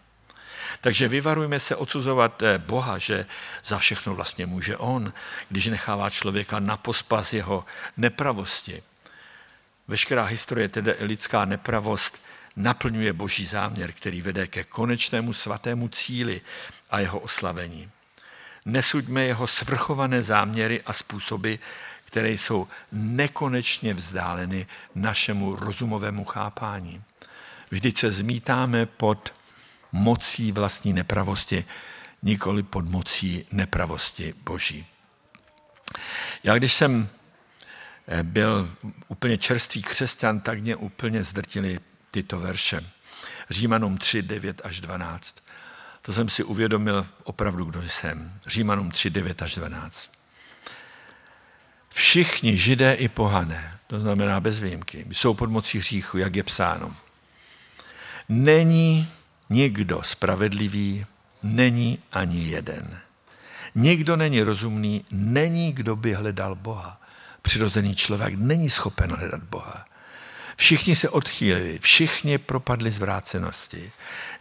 S1: Takže vyvarujme se odsuzovat eh, Boha, že za všechno vlastně může On, když nechává člověka na pospas jeho nepravosti. Veškerá historie, tedy lidská nepravost, naplňuje boží záměr, který vede ke konečnému svatému cíli a jeho oslavení. Nesuďme jeho svrchované záměry a způsoby, které jsou nekonečně vzdáleny našemu rozumovému chápání. Vždyť se zmítáme pod mocí vlastní nepravosti, nikoli pod mocí nepravosti Boží. Já když jsem eh, byl úplně čerstvý křesťan, tak mě úplně zdrtili tyto verše. Římanům 3, 9 až 12. To jsem si uvědomil opravdu, kdo jsem. Římanům 3, 9 až 12. Všichni židé i pohané, to znamená bez výjimky, jsou pod mocí hříchu, jak je psáno. Není nikdo spravedlivý není ani jeden. Nikdo není rozumný, není kdo by hledal Boha. Přirozený člověk není schopen hledat Boha. Všichni se odchýlili, všichni propadli zvrácenosti.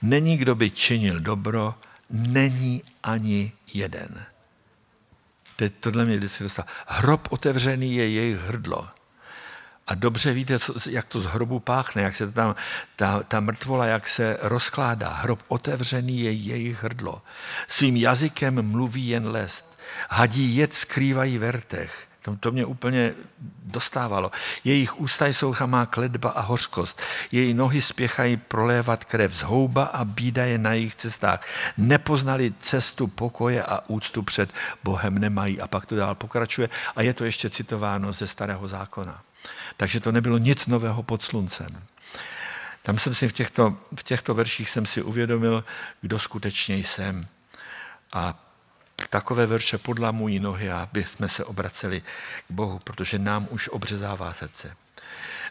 S1: Není kdo by činil dobro, není ani jeden. Teď tohle mě vždycky dostal. Hrob otevřený je jejich hrdlo. A dobře víte, jak to z hrobu páchne, jak se tam, ta, ta mrtvola, jak se rozkládá. Hrob otevřený je jejich hrdlo. Svým jazykem mluví jen lest. Hadí jed skrývají v rtech. To, mě úplně dostávalo. Jejich ústa jsou chamá kledba a hořkost. Její nohy spěchají prolévat krev. Zhouba a bída je na jejich cestách. Nepoznali cestu pokoje a úctu před Bohem nemají. A pak to dál pokračuje. A je to ještě citováno ze starého zákona. Takže to nebylo nic nového pod sluncem. Tam jsem si v těchto, v těchto verších jsem si uvědomil, kdo skutečně jsem. A takové verše podlamují nohy, aby jsme se obraceli k Bohu, protože nám už obřezává srdce.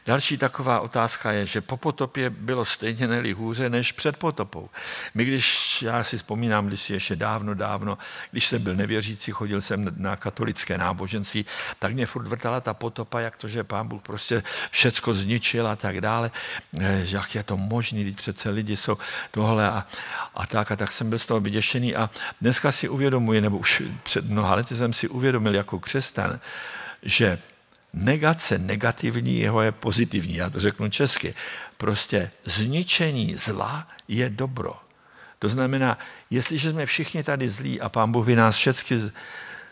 S1: Další taková otázka je, že po potopě bylo stejně neli hůře než před potopou. My, když, já si vzpomínám, když si ještě dávno, dávno, když jsem byl nevěřící, chodil jsem na katolické náboženství, tak mě furt vrtala ta potopa, jak to, že pán Bůh prostě všecko zničil a tak dále. Eh, jak je to možné, když přece lidi jsou tohle a, a tak a tak jsem byl z toho vyděšený a dneska si uvědomuji, nebo už před mnoha lety jsem si uvědomil jako křesťan, že negace negativní, jeho je pozitivní, já to řeknu česky. Prostě zničení zla je dobro. To znamená, jestliže jsme všichni tady zlí a pán Bůh by nás všechny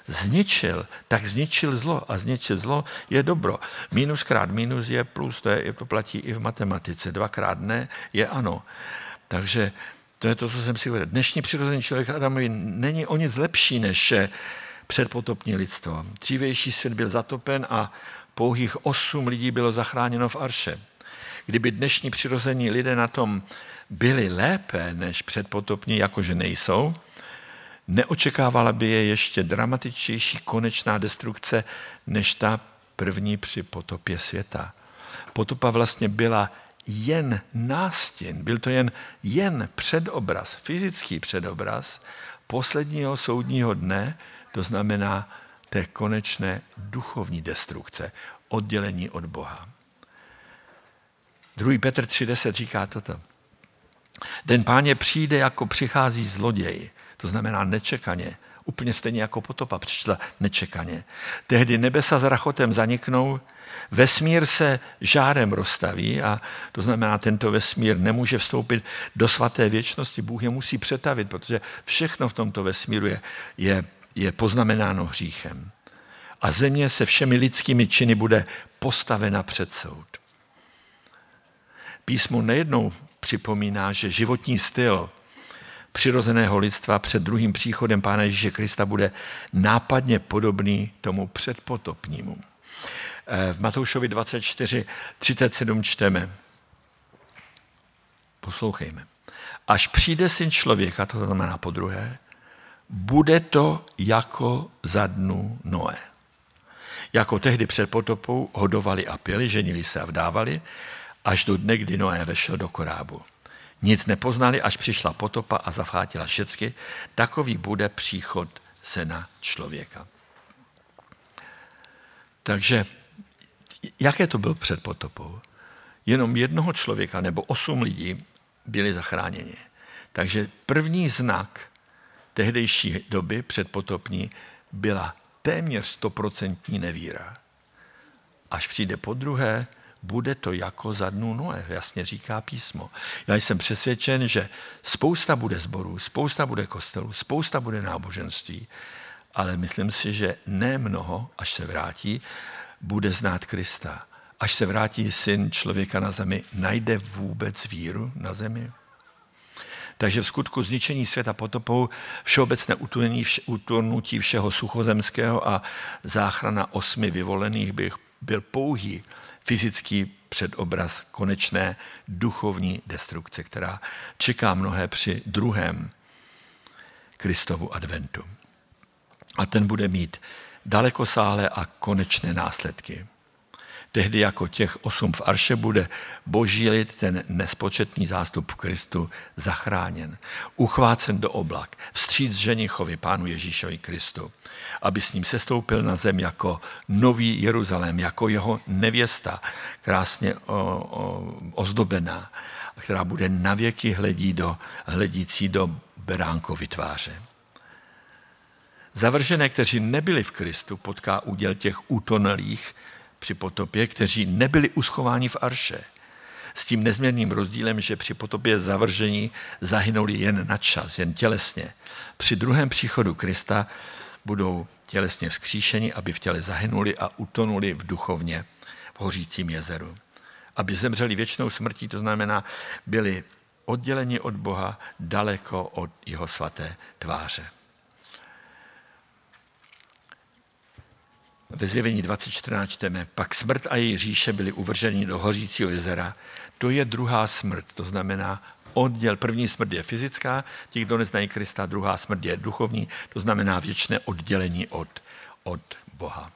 S1: zničil, tak zničil zlo a zničit zlo je dobro. Minus krát minus je plus, to, je, to platí i v matematice. Dvakrát ne je ano. Takže to je to, co jsem si uvědomil. Dnešní přirozený člověk Adamovi není o nic lepší než předpotopní lidstvo. Dřívější svět byl zatopen a pouhých osm lidí bylo zachráněno v Arše. Kdyby dnešní přirození lidé na tom byli lépe než předpotopní, jakože nejsou, neočekávala by je ještě dramatičtější konečná destrukce než ta první při potopě světa. Potopa vlastně byla jen nástěn, byl to jen, jen předobraz, fyzický předobraz posledního soudního dne, to znamená té konečné duchovní destrukce, oddělení od Boha. 2. Petr 3.10 říká toto. Den páně přijde, jako přichází zloděj, to znamená nečekaně, úplně stejně jako potopa přišla nečekaně. Tehdy nebesa s rachotem zaniknou, vesmír se žárem rozstaví a to znamená, tento vesmír nemůže vstoupit do svaté věčnosti. Bůh je musí přetavit, protože všechno v tomto vesmíru je, je je poznamenáno hříchem. A země se všemi lidskými činy bude postavena před soud. Písmo nejednou připomíná, že životní styl přirozeného lidstva před druhým příchodem Pána Ježíše Krista bude nápadně podobný tomu předpotopnímu. Eh, v Matoušovi 24, 37 čteme. Poslouchejme. Až přijde syn člověka, to znamená po druhé, bude to jako za dnu Noé. Jako tehdy před potopou hodovali a pili, ženili se a vdávali, až do dne, kdy Noé vešel do korábu. Nic nepoznali, až přišla potopa a zafátila všecky. Takový bude příchod syna člověka. Takže jaké to bylo před potopou? Jenom jednoho člověka nebo osm lidí byli zachráněni. Takže první znak tehdejší doby předpotopní byla téměř stoprocentní nevíra. Až přijde po druhé, bude to jako za dnu Noé, jasně říká písmo. Já jsem přesvědčen, že spousta bude zborů, spousta bude kostelů, spousta bude náboženství, ale myslím si, že ne mnoho, až se vrátí, bude znát Krista. Až se vrátí syn člověka na zemi, najde vůbec víru na zemi? Takže v skutku zničení světa potopou, všeobecné uturnutí všeho suchozemského a záchrana osmi vyvolených bych byl pouhý fyzický předobraz konečné duchovní destrukce, která čeká mnohé při druhém Kristovu adventu. A ten bude mít dalekosáhlé a konečné následky. Tehdy jako těch osm v Arše bude boží lid, ten nespočetný zástup Kristu, zachráněn, uchvácen do oblak, vstříc ženichovi Pánu Ježíšovi Kristu, aby s ním sestoupil na zem jako nový Jeruzalém, jako jeho nevěsta, krásně o, o, ozdobená, která bude navěky hledí do, hledící do beránkovy tváře. Zavržené, kteří nebyli v Kristu, potká úděl těch útonelých při potopě, kteří nebyli uschováni v arše. S tím nezměrným rozdílem, že při potopě zavržení zahynuli jen na čas, jen tělesně. Při druhém příchodu Krista budou tělesně vzkříšeni, aby v těle zahynuli a utonuli v duchovně v hořícím jezeru. Aby zemřeli věčnou smrtí, to znamená, byli odděleni od Boha daleko od jeho svaté tváře. Ve zjevení 2014 čteme, pak smrt a její říše byly uvrženi do hořícího jezera. To je druhá smrt, to znamená odděl. První smrt je fyzická, ti, kdo neznají Krista, druhá smrt je duchovní, to znamená věčné oddělení od, od Boha.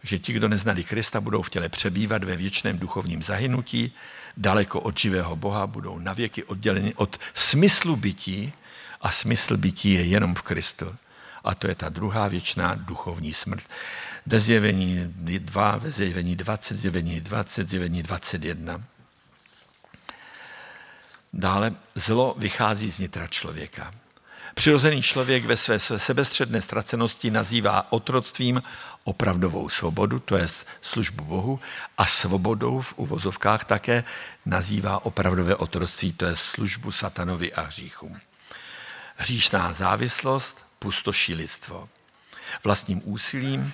S1: Takže ti, kdo neznali Krista, budou v těle přebývat ve věčném duchovním zahynutí, daleko od živého Boha, budou navěky odděleni od smyslu bytí a smysl bytí je jenom v Kristu. A to je ta druhá věčná duchovní smrt. Ve zjevení 2, ve zjevení 20, zjevení 20, zjevení 21. Dále zlo vychází z nitra člověka. Přirozený člověk ve své sebestředné ztracenosti nazývá otroctvím opravdovou svobodu, to je službu Bohu, a svobodou v uvozovkách také nazývá opravdové otroctví, to je službu satanovi a hříchům. Hříšná závislost pustoší lidstvo. Vlastním úsilím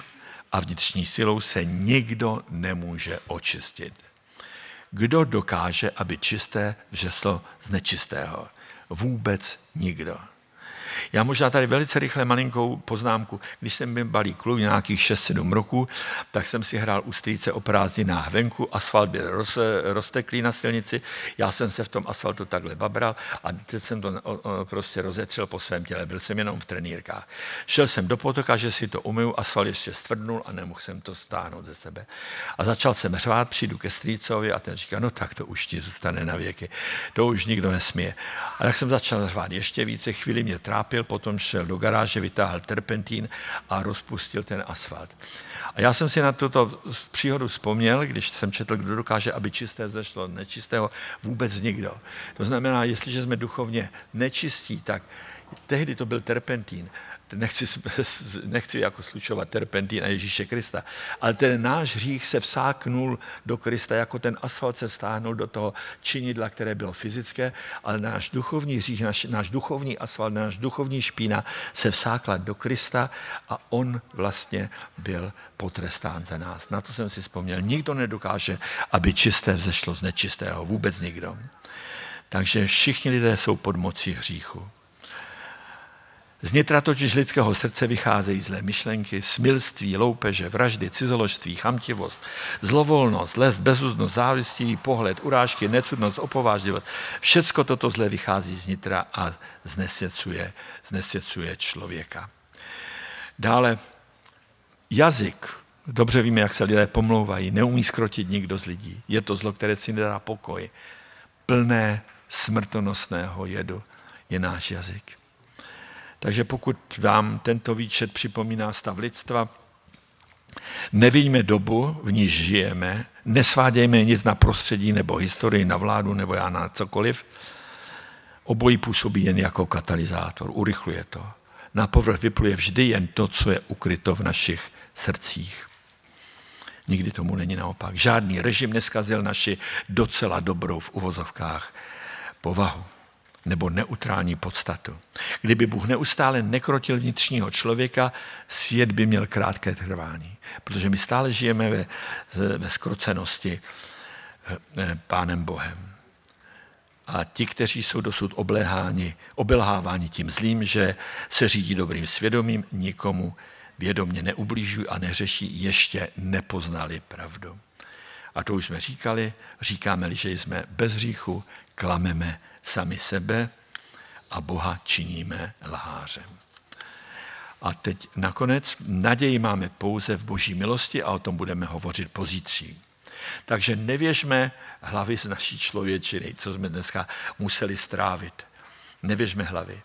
S1: a vnitřní silou se nikdo nemůže očistit. Kdo dokáže, aby čisté vřeslo z nečistého? Vůbec nikdo. Já možná tady velice rychle malinkou poznámku. Když jsem byl balý kluk, nějakých 6-7 roků, tak jsem si hrál u strýce o prázdninách venku, asfalt byl roz, rozteklý na silnici, já jsem se v tom asfaltu takhle babral a teď jsem to prostě rozetřel po svém těle, byl jsem jenom v trenýrkách. Šel jsem do potoka, že si to umyju, asfalt ještě stvrdnul a nemohl jsem to stáhnout ze sebe. A začal jsem řvát, přijdu ke strýcovi a ten říká, no tak to už ti zůstane na věky, to už nikdo nesmije. A tak jsem začal řvát ještě více, chvíli mě trápil, trápil, potom šel do garáže, vytáhl terpentín a rozpustil ten asfalt. A já jsem si na tuto příhodu vzpomněl, když jsem četl, kdo dokáže, aby čisté zešlo nečistého, vůbec nikdo. To znamená, jestliže jsme duchovně nečistí, tak tehdy to byl terpentín nechci, nechci jako slučovat terpentín a Ježíše Krista, ale ten náš hřích se vsáknul do Krista, jako ten asfalt se stáhnul do toho činidla, které bylo fyzické, ale náš duchovní hřích, náš, náš duchovní asfalt, náš duchovní špína se vsákla do Krista a on vlastně byl potrestán za nás. Na to jsem si vzpomněl. Nikdo nedokáže, aby čisté vzešlo z nečistého. Vůbec nikdo. Takže všichni lidé jsou pod mocí hříchu. Z nitra totiž lidského srdce vycházejí zlé myšlenky, smilství, loupeže, vraždy, cizoložství, chamtivost, zlovolnost, lest, bezúznost, závistivý pohled, urážky, necudnost, opovážlivost. Všecko toto zlé vychází z nitra a znesvěcuje, znesvěcuje člověka. Dále jazyk. Dobře víme, jak se lidé pomlouvají. Neumí skrotit nikdo z lidí. Je to zlo, které si nedá pokoj. Plné smrtonosného jedu je náš jazyk. Takže pokud vám tento výčet připomíná stav lidstva, nevidíme dobu, v níž žijeme, nesvádějme nic na prostředí nebo historii, na vládu nebo já na cokoliv, obojí působí jen jako katalyzátor, urychluje to. Na povrch vypluje vždy jen to, co je ukryto v našich srdcích. Nikdy tomu není naopak. Žádný režim neskazil naši docela dobrou v uvozovkách povahu nebo neutrální podstatu. Kdyby Bůh neustále nekrotil vnitřního člověka, svět by měl krátké trvání, protože my stále žijeme ve, ve skrocenosti eh, eh, Pánem Bohem. A ti, kteří jsou dosud obleháni, obelháváni tím zlým, že se řídí dobrým svědomím, nikomu vědomně neublížují a neřeší, ještě nepoznali pravdu. A to už jsme říkali, říkáme-li, že jsme bez hříchu, klameme sami sebe a Boha činíme lhářem. A teď nakonec naději máme pouze v boží milosti a o tom budeme hovořit pozítří. Takže nevěžme hlavy z naší člověčiny, co jsme dneska museli strávit. Nevěžme hlavy.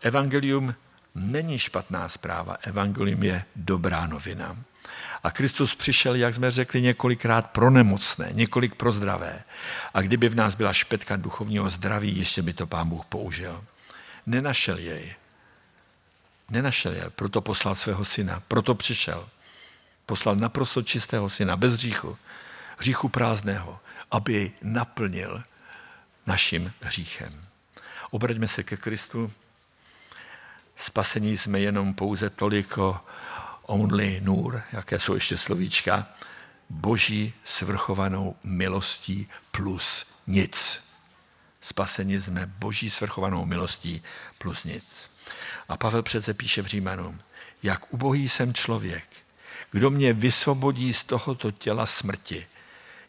S1: Evangelium není špatná zpráva, evangelium je dobrá novina. A Kristus přišel, jak jsme řekli několikrát, pro nemocné, několik pro zdravé. A kdyby v nás byla špetka duchovního zdraví, ještě by to pán Bůh použil. Nenašel jej. Nenašel jej, proto poslal svého syna, proto přišel. Poslal naprosto čistého syna, bez hříchu, hříchu prázdného, aby jej naplnil naším hříchem. Obraťme se ke Kristu. Spasení jsme jenom pouze toliko only nur, jaké jsou ještě slovíčka, boží svrchovanou milostí plus nic. Spasení jsme boží svrchovanou milostí plus nic. A Pavel přece píše v Římanům, jak ubohý jsem člověk, kdo mě vysvobodí z tohoto těla smrti,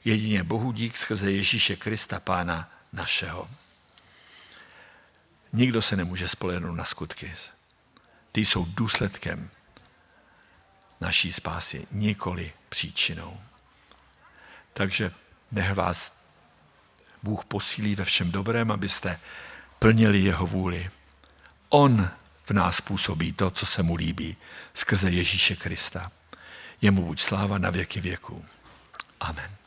S1: jedině Bohu dík skrze Ježíše Krista, Pána našeho. Nikdo se nemůže spolehnout na skutky. Ty jsou důsledkem naší spásy, nikoli příčinou. Takže nech vás Bůh posílí ve všem dobrém, abyste plnili jeho vůli. On v nás působí to, co se mu líbí, skrze Ježíše Krista. Jemu buď sláva na věky věků. Amen.